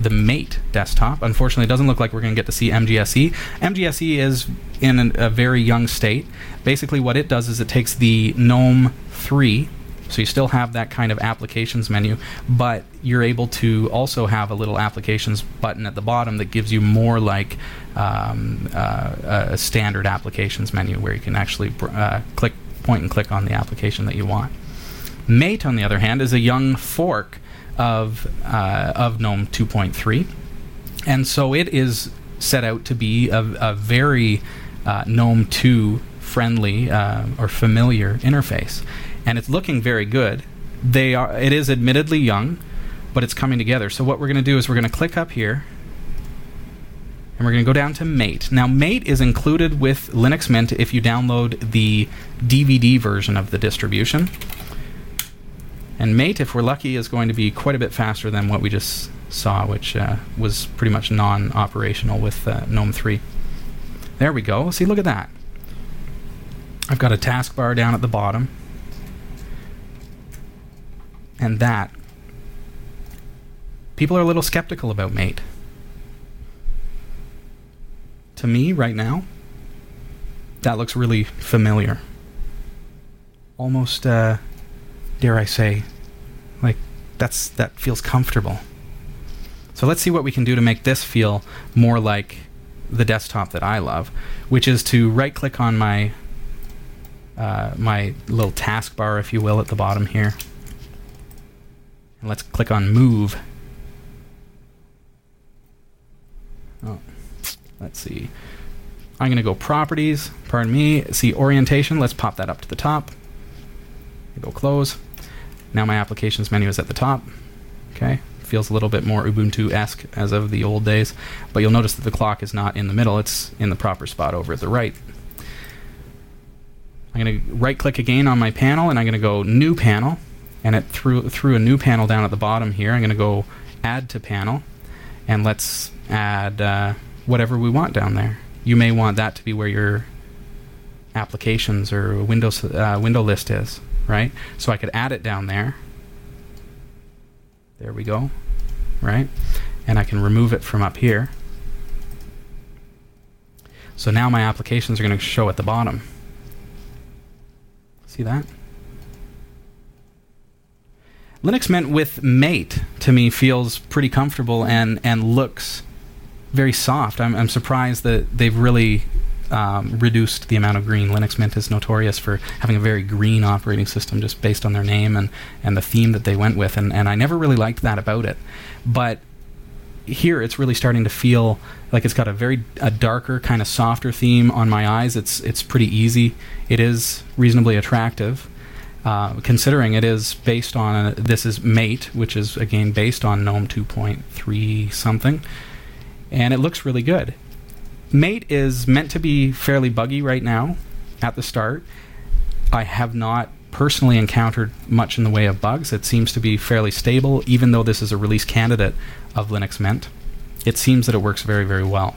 the Mate desktop. Unfortunately, it doesn't look like we're going to get to see MGSE. MGSE is in an, a very young state. Basically, what it does is it takes the GNOME 3, so you still have that kind of applications menu, but you're able to also have a little applications button at the bottom that gives you more like um, uh, a standard applications menu where you can actually uh, click, point and click on the application that you want. Mate, on the other hand, is a young fork of uh, of GNOME 2.3, and so it is set out to be a, a very uh, GNOME 2 friendly uh, or familiar interface, and it's looking very good. They are. It is admittedly young, but it's coming together. So what we're going to do is we're going to click up here. And we're going to go down to Mate. Now, Mate is included with Linux Mint if you download the DVD version of the distribution. And Mate, if we're lucky, is going to be quite a bit faster than what we just saw, which uh, was pretty much non operational with uh, GNOME 3. There we go. See, look at that. I've got a taskbar down at the bottom. And that. People are a little skeptical about Mate. To me, right now, that looks really familiar. Almost, uh, dare I say, like that's that feels comfortable. So let's see what we can do to make this feel more like the desktop that I love, which is to right click on my uh, my little taskbar, if you will, at the bottom here. And let's click on Move. Oh, let's see. I'm going to go Properties. Pardon me. See Orientation. Let's pop that up to the top. Go Close. Now my Applications menu is at the top. Okay. Feels a little bit more Ubuntu esque as of the old days. But you'll notice that the clock is not in the middle, it's in the proper spot over at the right. I'm going to right click again on my panel and I'm going to go New Panel. And it threw, threw a new panel down at the bottom here. I'm going to go Add to Panel. And let's add uh, whatever we want down there. You may want that to be where your applications or Windows uh, window list is, right? So I could add it down there. There we go, right? And I can remove it from up here. So now my applications are going to show at the bottom. See that? Linux Mint with Mate to me feels pretty comfortable and, and looks very soft. I'm, I'm surprised that they've really um, reduced the amount of green. Linux Mint is notorious for having a very green operating system just based on their name and, and the theme that they went with, and, and I never really liked that about it. But here it's really starting to feel like it's got a very a darker kind of softer theme on my eyes it's it's pretty easy it is reasonably attractive uh, considering it is based on a, this is mate which is again based on gnome 2.3 something and it looks really good mate is meant to be fairly buggy right now at the start i have not personally encountered much in the way of bugs. It seems to be fairly stable, even though this is a release candidate of Linux Mint. It seems that it works very, very well.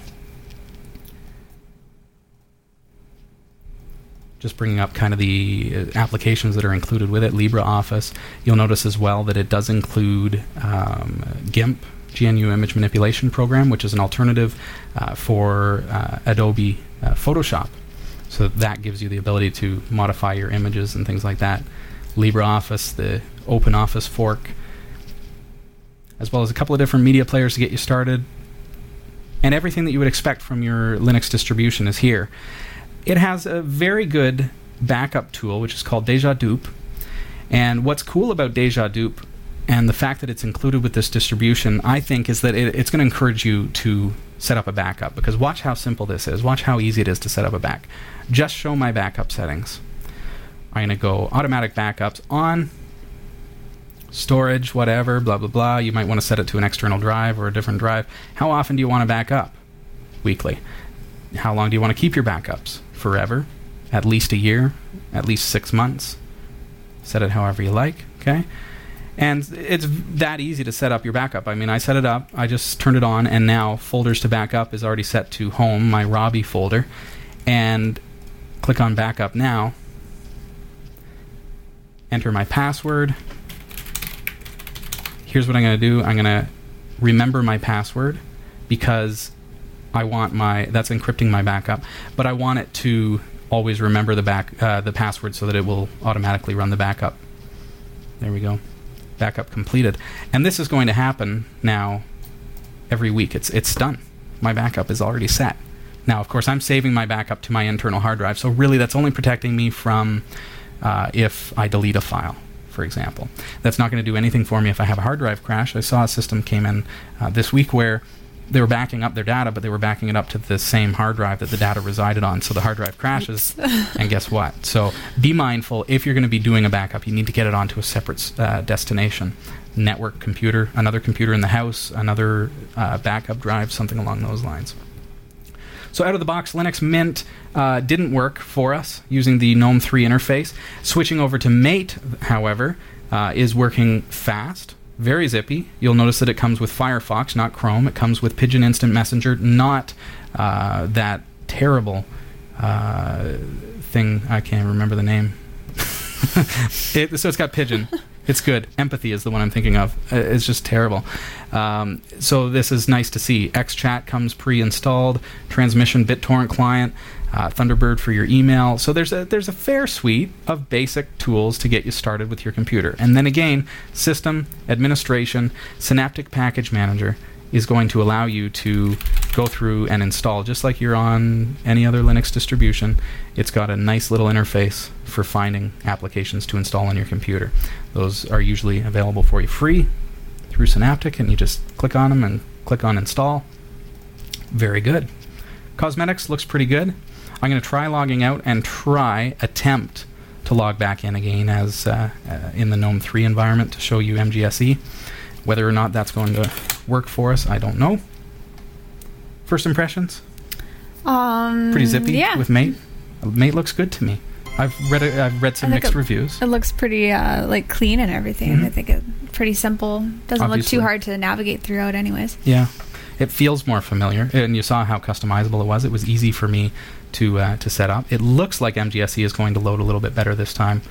Just bringing up kind of the uh, applications that are included with it, LibreOffice. You'll notice as well that it does include um, GIMP, GNU Image Manipulation Program, which is an alternative uh, for uh, Adobe uh, Photoshop. So that gives you the ability to modify your images and things like that. LibreOffice, the OpenOffice fork, as well as a couple of different media players to get you started. And everything that you would expect from your Linux distribution is here. It has a very good backup tool, which is called Déjà Dup. And what's cool about Déjà Dup and the fact that it's included with this distribution, I think, is that it, it's going to encourage you to set up a backup because watch how simple this is. Watch how easy it is to set up a back. Just show my backup settings. I'm going to go automatic backups on storage, whatever, blah, blah, blah. You might want to set it to an external drive or a different drive. How often do you want to back up? Weekly. How long do you want to keep your backups? Forever? At least a year? At least six months? Set it however you like, okay? And it's that easy to set up your backup. I mean, I set it up, I just turned it on, and now folders to backup is already set to home, my Robbie folder. And click on backup now. Enter my password. Here's what I'm going to do I'm going to remember my password because I want my that's encrypting my backup, but I want it to always remember the back uh, the password so that it will automatically run the backup. There we go backup completed. And this is going to happen now every week. It's it's done. My backup is already set. Now, of course, I'm saving my backup to my internal hard drive, so really that's only protecting me from uh, if I delete a file, for example. That's not going to do anything for me if I have a hard drive crash. I saw a system came in uh, this week where they were backing up their data, but they were backing it up to the same hard drive that the data resided on. So the hard drive crashes, and guess what? So be mindful if you're going to be doing a backup, you need to get it onto a separate uh, destination network computer, another computer in the house, another uh, backup drive, something along those lines. So out of the box, Linux Mint uh, didn't work for us using the GNOME 3 interface. Switching over to Mate, however, uh, is working fast very zippy. You'll notice that it comes with Firefox, not Chrome. It comes with Pidgin Instant Messenger, not uh, that terrible uh, thing. I can't remember the name. it, so it's got Pidgin. It's good. Empathy is the one I'm thinking of. Uh, it's just terrible. Um, so this is nice to see. XChat comes pre-installed. Transmission BitTorrent client uh, Thunderbird for your email. So there's a there's a fair suite of basic tools to get you started with your computer. And then again, system administration, Synaptic Package Manager is going to allow you to go through and install just like you're on any other Linux distribution. It's got a nice little interface for finding applications to install on your computer. Those are usually available for you free through Synaptic, and you just click on them and click on install. Very good. Cosmetics looks pretty good. I'm going to try logging out and try attempt to log back in again as uh, uh, in the GNOME 3 environment to show you MGSE. Whether or not that's going to work for us, I don't know. First impressions? Um, Pretty zippy yeah. with Mate. Mate looks good to me. I've read a, I've read some mixed it- reviews. It looks pretty uh, like clean and everything. Mhm. I think it's pretty simple. Doesn't Obviously. look too hard to navigate throughout, anyways. Yeah, it feels more familiar, and you saw how customizable it was. It was easy for me to uh, to set up. It looks like MGSE is going to load a little bit better this time.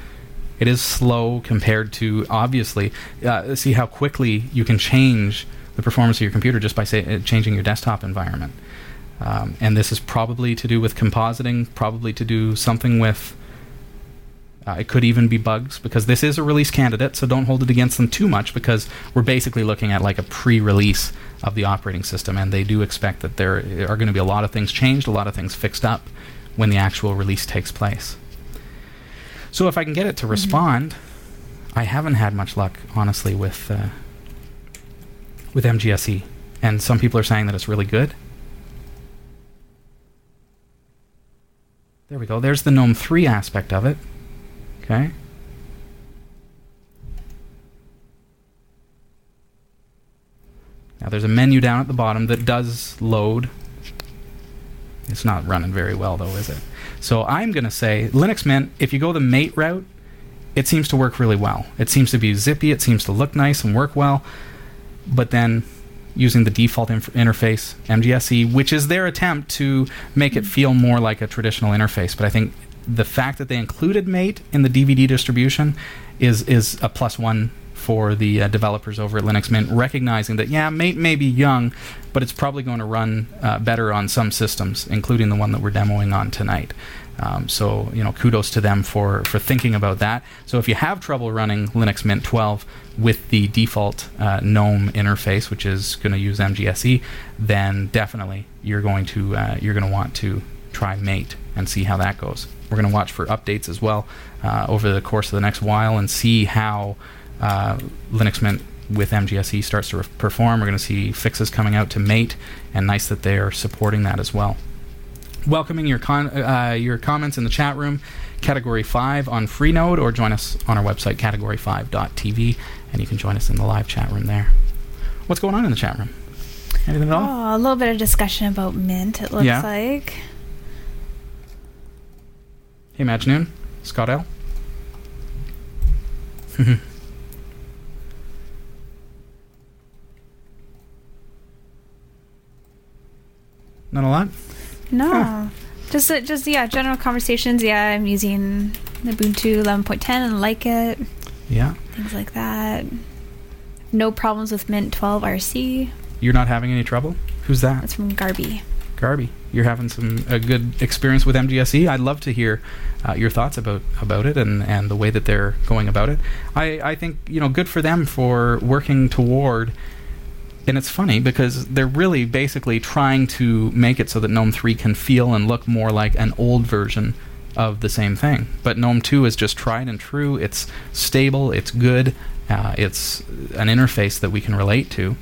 It is slow compared to obviously. Uh, see how quickly you can change the performance of your computer just by say, uh, changing your desktop environment. Um, and this is probably to do with compositing, probably to do something with. Uh, it could even be bugs because this is a release candidate, so don't hold it against them too much because we're basically looking at like a pre-release of the operating system, and they do expect that there are going to be a lot of things changed, a lot of things fixed up when the actual release takes place. So if I can get it to respond, I haven't had much luck, honestly, with uh, with MGSE, and some people are saying that it's really good. There we go. There's the GNOME 3 aspect of it. Okay. Now there's a menu down at the bottom that does load. It's not running very well though, is it? So I'm going to say Linux Mint, if you go the mate route, it seems to work really well. It seems to be zippy, it seems to look nice and work well. But then using the default inf- interface, MGSE, which is their attempt to make it feel more like a traditional interface. But I think the fact that they included Mate in the DVD distribution is is a plus one for the uh, developers over at Linux Mint, recognizing that yeah, Mate may be young, but it's probably going to run uh, better on some systems, including the one that we're demoing on tonight. Um, so you know, kudos to them for for thinking about that. So if you have trouble running Linux Mint 12 with the default uh, GNOME interface, which is going to use MGSE, then definitely you're going to uh, you're going to want to try Mate and see how that goes. We're going to watch for updates as well uh, over the course of the next while and see how uh, Linux Mint with MGSE starts to re- perform. We're going to see fixes coming out to Mate, and nice that they are supporting that as well. Welcoming your con- uh, your comments in the chat room, Category 5 on Freenode, or join us on our website, category5.tv, and you can join us in the live chat room there. What's going on in the chat room? Anything at all? Oh, a little bit of discussion about mint, it looks Yeah. like. Hey, Match Noon, Scott L. Not a lot. No. Just, uh, just yeah, general conversations. Yeah, I'm using the Ubuntu 11.10 and like it. Yeah, Things like that. No problems with Mint 12 RC. you're not having any trouble. Who's that? That's from Garby. Garby. You're having some a good experience with MGSE. I'd love to hear uh, your thoughts about about it and, and the way that they're going about it. I, I think you know good for them for working toward. And it's funny because they're really basically trying to make it so that GNOME 3 can feel and look more like an old version of the same thing. But GNOME 2 is just tried and true. It's stable. It's good. Uh, it's an interface that we can relate to.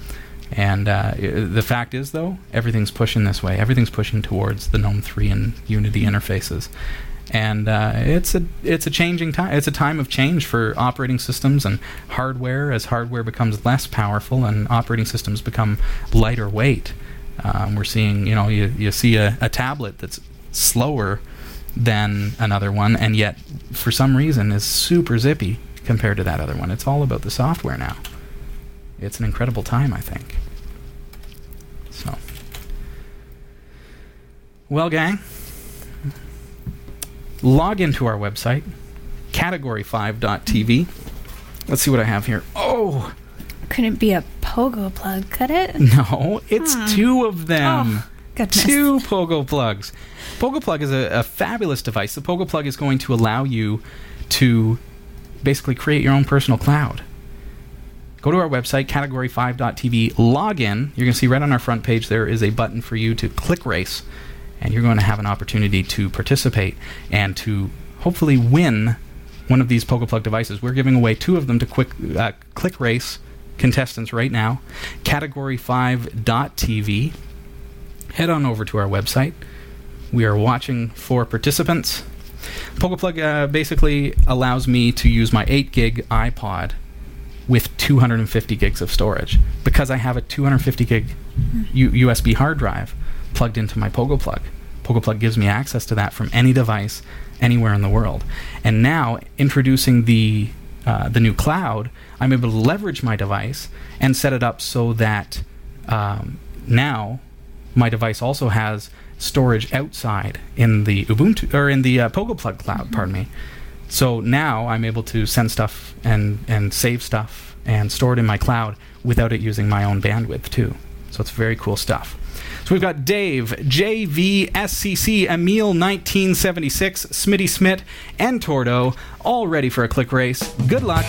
And uh, the fact is, though, everything's pushing this way. Everything's pushing towards the GNOME 3 and Unity interfaces. And uh, it's a it's a changing time. It's a time of change for operating systems and hardware. As hardware becomes less powerful and operating systems become lighter weight, um, we're seeing you know you, you see a, a tablet that's slower than another one, and yet for some reason is super zippy compared to that other one. It's all about the software now. It's an incredible time, I think. So, well, gang, log into our website, category5.tv. Let's see what I have here. Oh, Couldn't be a pogo plug, could it? no, it's Hmm. two of them. Oh, goodness. Two Pogo plugs. Pogo plug is a, a fabulous device. The Pogo plug is going to allow you to basically create your own personal cloud. Go to our website, category5.tv, log in. You're going to see right on our front page there is a button for you to click race, and you're going to have an opportunity to participate and to hopefully win one of these Pogo Plug devices. We're giving away two of them to quick uh, click race contestants right now. Category5.tv. Head on over to our website. We are watching for participants. PogoPlug uh, basically allows me to use my 8 gig iPod with 250 gigs of storage because I have a 250 gig U- USB hard drive plugged into my PogoPlug. PogoPlug gives me access to that from any device anywhere in the world. And now introducing the uh, the new cloud, I'm able to leverage my device and set it up so that um, now my device also has storage outside in the Ubuntu or in the uh, PogoPlug cloud. Pardon me. So now I'm able to send stuff and and save stuff and store it in my cloud without it using my own bandwidth too. So it's very cool stuff. So we've got Dave, JVSCC, Emil 1976, Smitty Smith, and Tordo all ready for a click race. Good luck.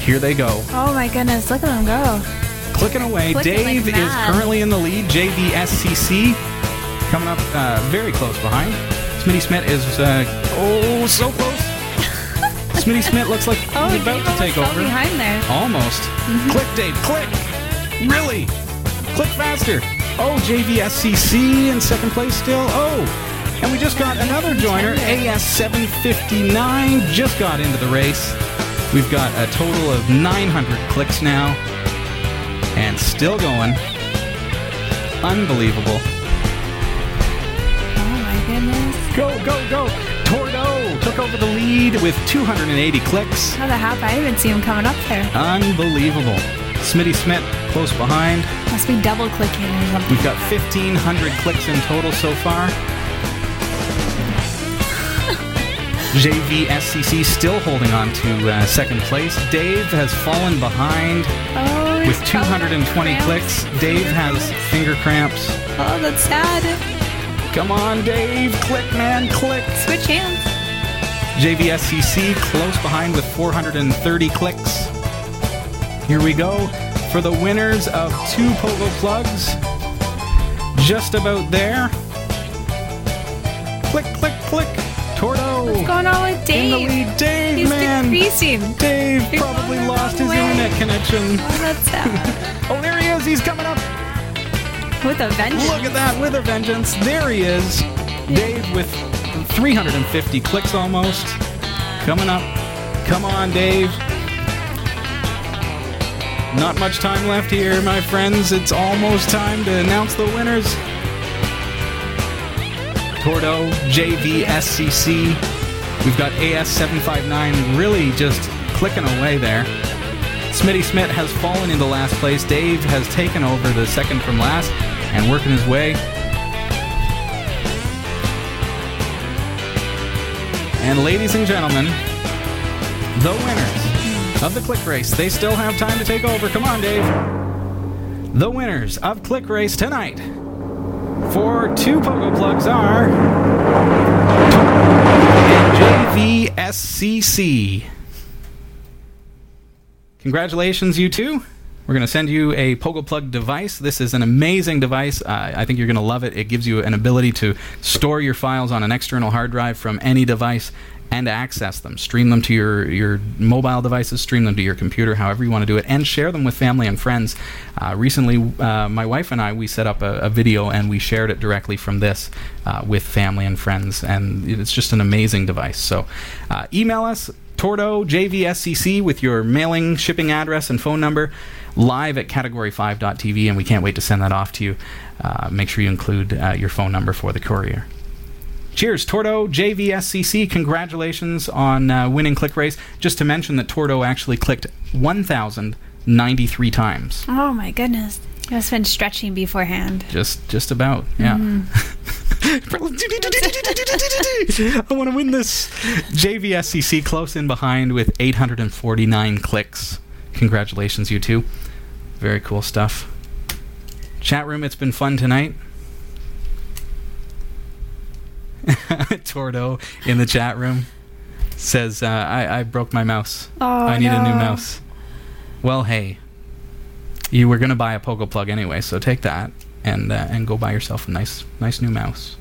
Here they go. Oh my goodness, look at them go. Clicking away. Clicking like Dave is currently in the lead. JVSCC coming up uh, very close behind. Smitty Smith is uh, oh so close. Smitty Smith looks like Oh, he's about to take over. behind there. Almost. Click, Dave. Click. Really? Click faster. Oh, JVSCC in second place still. Oh. And we just got another joiner, AS759, just got into the race. We've got a total of 900 clicks now. And still going. Unbelievable. Oh my goodness. Go, go, go. Tordo took over the lead with 280 clicks. How the hap? I didn't see him coming up there. Unbelievable. Smitty Smith close behind. Must be double clicking or something. We've got 1,500 clicks in total so far. JVSCC still holding on to uh, second place. Dave has fallen behind Oh, with 220 clicks. Dave has finger cramps. Oh, that's sad. Come on, Dave. Click, man, click. Switch hands. JVSCC close behind with 430 clicks. Here we go for the winners of two Pogo plugs. Just about there. Click, click, click. Tordo What's going on with In Dave? the lead, Dave, He's man. decreasing. Dave He's probably lost his away. internet connection. Oh, that's sad. Oh, there he is. He's coming up. with a vengeance. Look at that with a vengeance. There he is. Dave with 350 clicks almost. Coming up. Come on, Dave. Not much time left here, my friends. It's almost time to announce the winners. Tordo, JVSCC. We've got AS759 really just clicking away there. Smitty Smith has fallen into last place. Dave has taken over the second from last and working his way. And ladies and gentlemen, the winners of the click race. They still have time to take over. Come on, Dave. The winners of click race tonight for two pogo plugs are JVSCC. Congratulations, you two. We're going to send you a Pogo Plug device. This is an amazing device. Uh, I think you're going to love it. It gives you an ability to store your files on an external hard drive from any device and access them. Stream them to your, your mobile devices, stream them to your computer, however you want to do it, and share them with family and friends. Uh, recently, uh, my wife and I, we set up a, a video and we shared it directly from this uh, with family and friends, and it's just an amazing device. So uh, email us, Tordo JVSCC, with your mailing, shipping address, and phone number live at category5.tv, and we can't wait to send that off to you. Uh, make sure you include uh, your phone number for the courier. Cheers, Tordo JVSCC. Congratulations on uh, winning Click Race. Just to mention that Tordo actually clicked 1,093 times. Oh my goodness. You must have been stretching beforehand. Just, just about, yeah. I want to win this. JVSCC close in behind with 849 clicks. Congratulations, you two. Very cool stuff. Chat room, it's been fun tonight. Tordo in the chat room says, uh, I, I broke my mouse. Oh, I need a new mouse. Well, hey, you were gonna buy a Pogo plug anyway, so take that and uh, and go buy yourself a nice nice new mouse,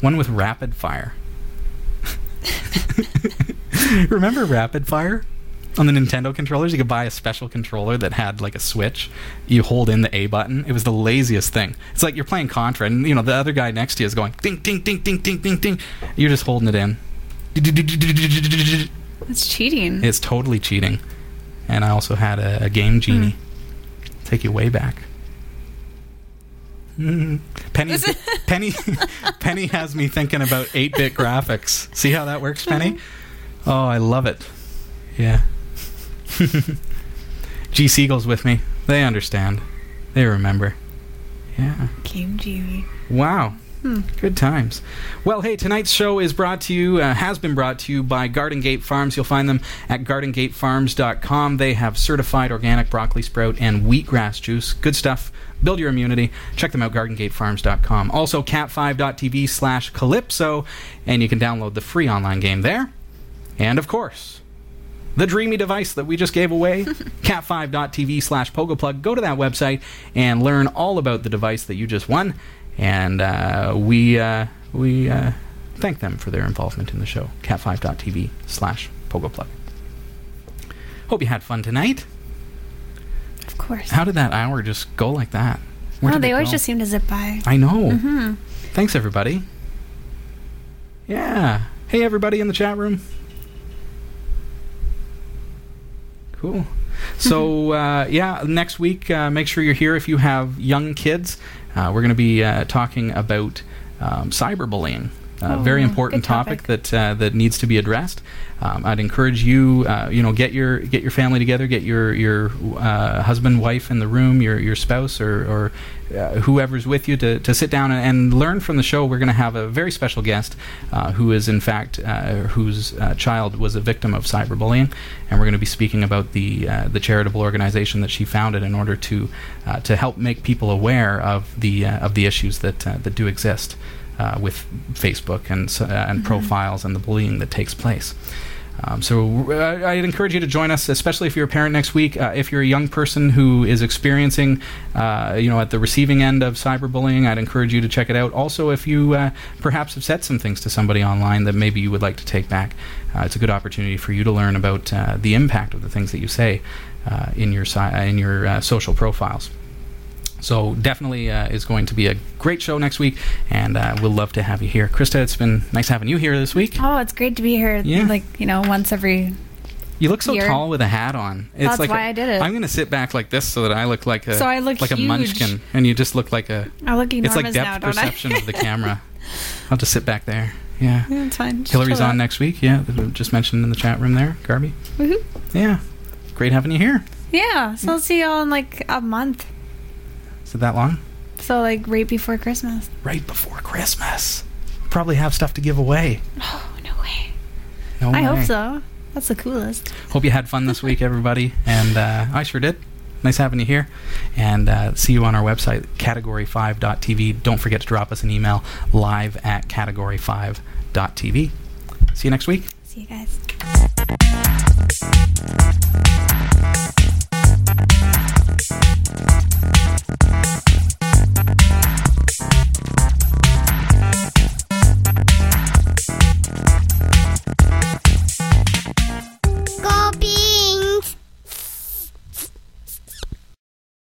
one with rapid fire. Remember rapid fire? On the Nintendo controllers, you could buy a special controller that had like a switch. You hold in the A button. It was the laziest thing. It's like you're playing Contra, and you know the other guy next to you is going ding ding ding ding ding ding ding. You're just holding it in. That's cheating. It's totally cheating. And I also had a, a game genie. Take you way back. Mm. Penny, Penny, Penny has me thinking about 8-bit graphics. See how that works, Penny? Oh, I love it. Yeah. G Siegel's with me. They understand. They remember. Yeah. Game Genie. Wow. Good times. Well, hey, tonight's show is brought to you, uh, has been brought to you by Garden Gate Farms. You'll find them at gardengatefarms.com. They have certified organic broccoli sprout and wheatgrass juice. Good stuff. Build your immunity. Check them out, gardengatefarms.com. Also, cat5.tv slash calypso, and you can download the free online game there. And, of course, the dreamy device that we just gave away, cat5.tv slash pogoplug. Go to that website and learn all about the device that you just won. And uh, we uh, we uh, thank them for their involvement in the show, cat5.tv slash pogoplug. Hope you had fun tonight. Of course. How did that hour just go like that? Where oh, they always go? just seem to zip by. I know. hmm Thanks, everybody. Yeah. Hey, everybody in the chat room. Cool. So, uh, yeah, next week, uh, make sure you're here if you have young kids. Uh, we're going to be uh, talking about um, cyberbullying. A Oh, very important good topic. that uh, that needs to be addressed. Um, I'd encourage you, uh, you know, get your get your family together, get your your uh, husband, wife in the room, your your spouse, or or uh, whoever's with you to, to sit down and, and learn from the show. We're going to have a very special guest uh, who is, in fact, uh, whose uh, child was a victim of cyberbullying, and we're going to be speaking about the uh, the charitable organization that she founded in order to uh, to help make people aware of the uh, of the issues that uh, that do exist uh, with Facebook and uh, and profiles and the bullying that takes place. Um, so uh, I'd encourage you to join us, especially if you're a parent next week. Uh, if you're a young person who is experiencing, uh, you know, at the receiving end of cyberbullying, I'd encourage you to check it out. Also, if you uh, perhaps have said some things to somebody online that maybe you would like to take back, uh, it's a good opportunity for you to learn about uh, the impact of the things that you say in your si- in your social profiles. So definitely uh, is going to be a great show next week, and uh, we'll love to have you here, Christa. It's been nice having you here this week. Oh, it's great to be here. Yeah. like you know, once every. You look so year. tall with a hat on. It's That's like why I I did it. I'm going to sit back like this so that I look like a So I look like a munchkin, and you just look like a. I look It's like enormous depth now, perception of the camera. I'll just sit back there. Yeah. Yeah, it's fine. Just Hillary's on out. next week. Yeah, just mentioned in the chat room there, Garby. Woohoo. Yeah, great having you here. Yeah, so I'll see y'all in like a month. Is it that long? So like right before Christmas. Right before Christmas. Probably have stuff to give away. Oh no way. No I way. hope so. That's the coolest. Hope you had fun this week, everybody. And uh, I sure did. Nice having you here. And uh, see you on our website, category5.tv. Don't forget to drop us an email live at category5.tv. See you next week. See you guys. Copy.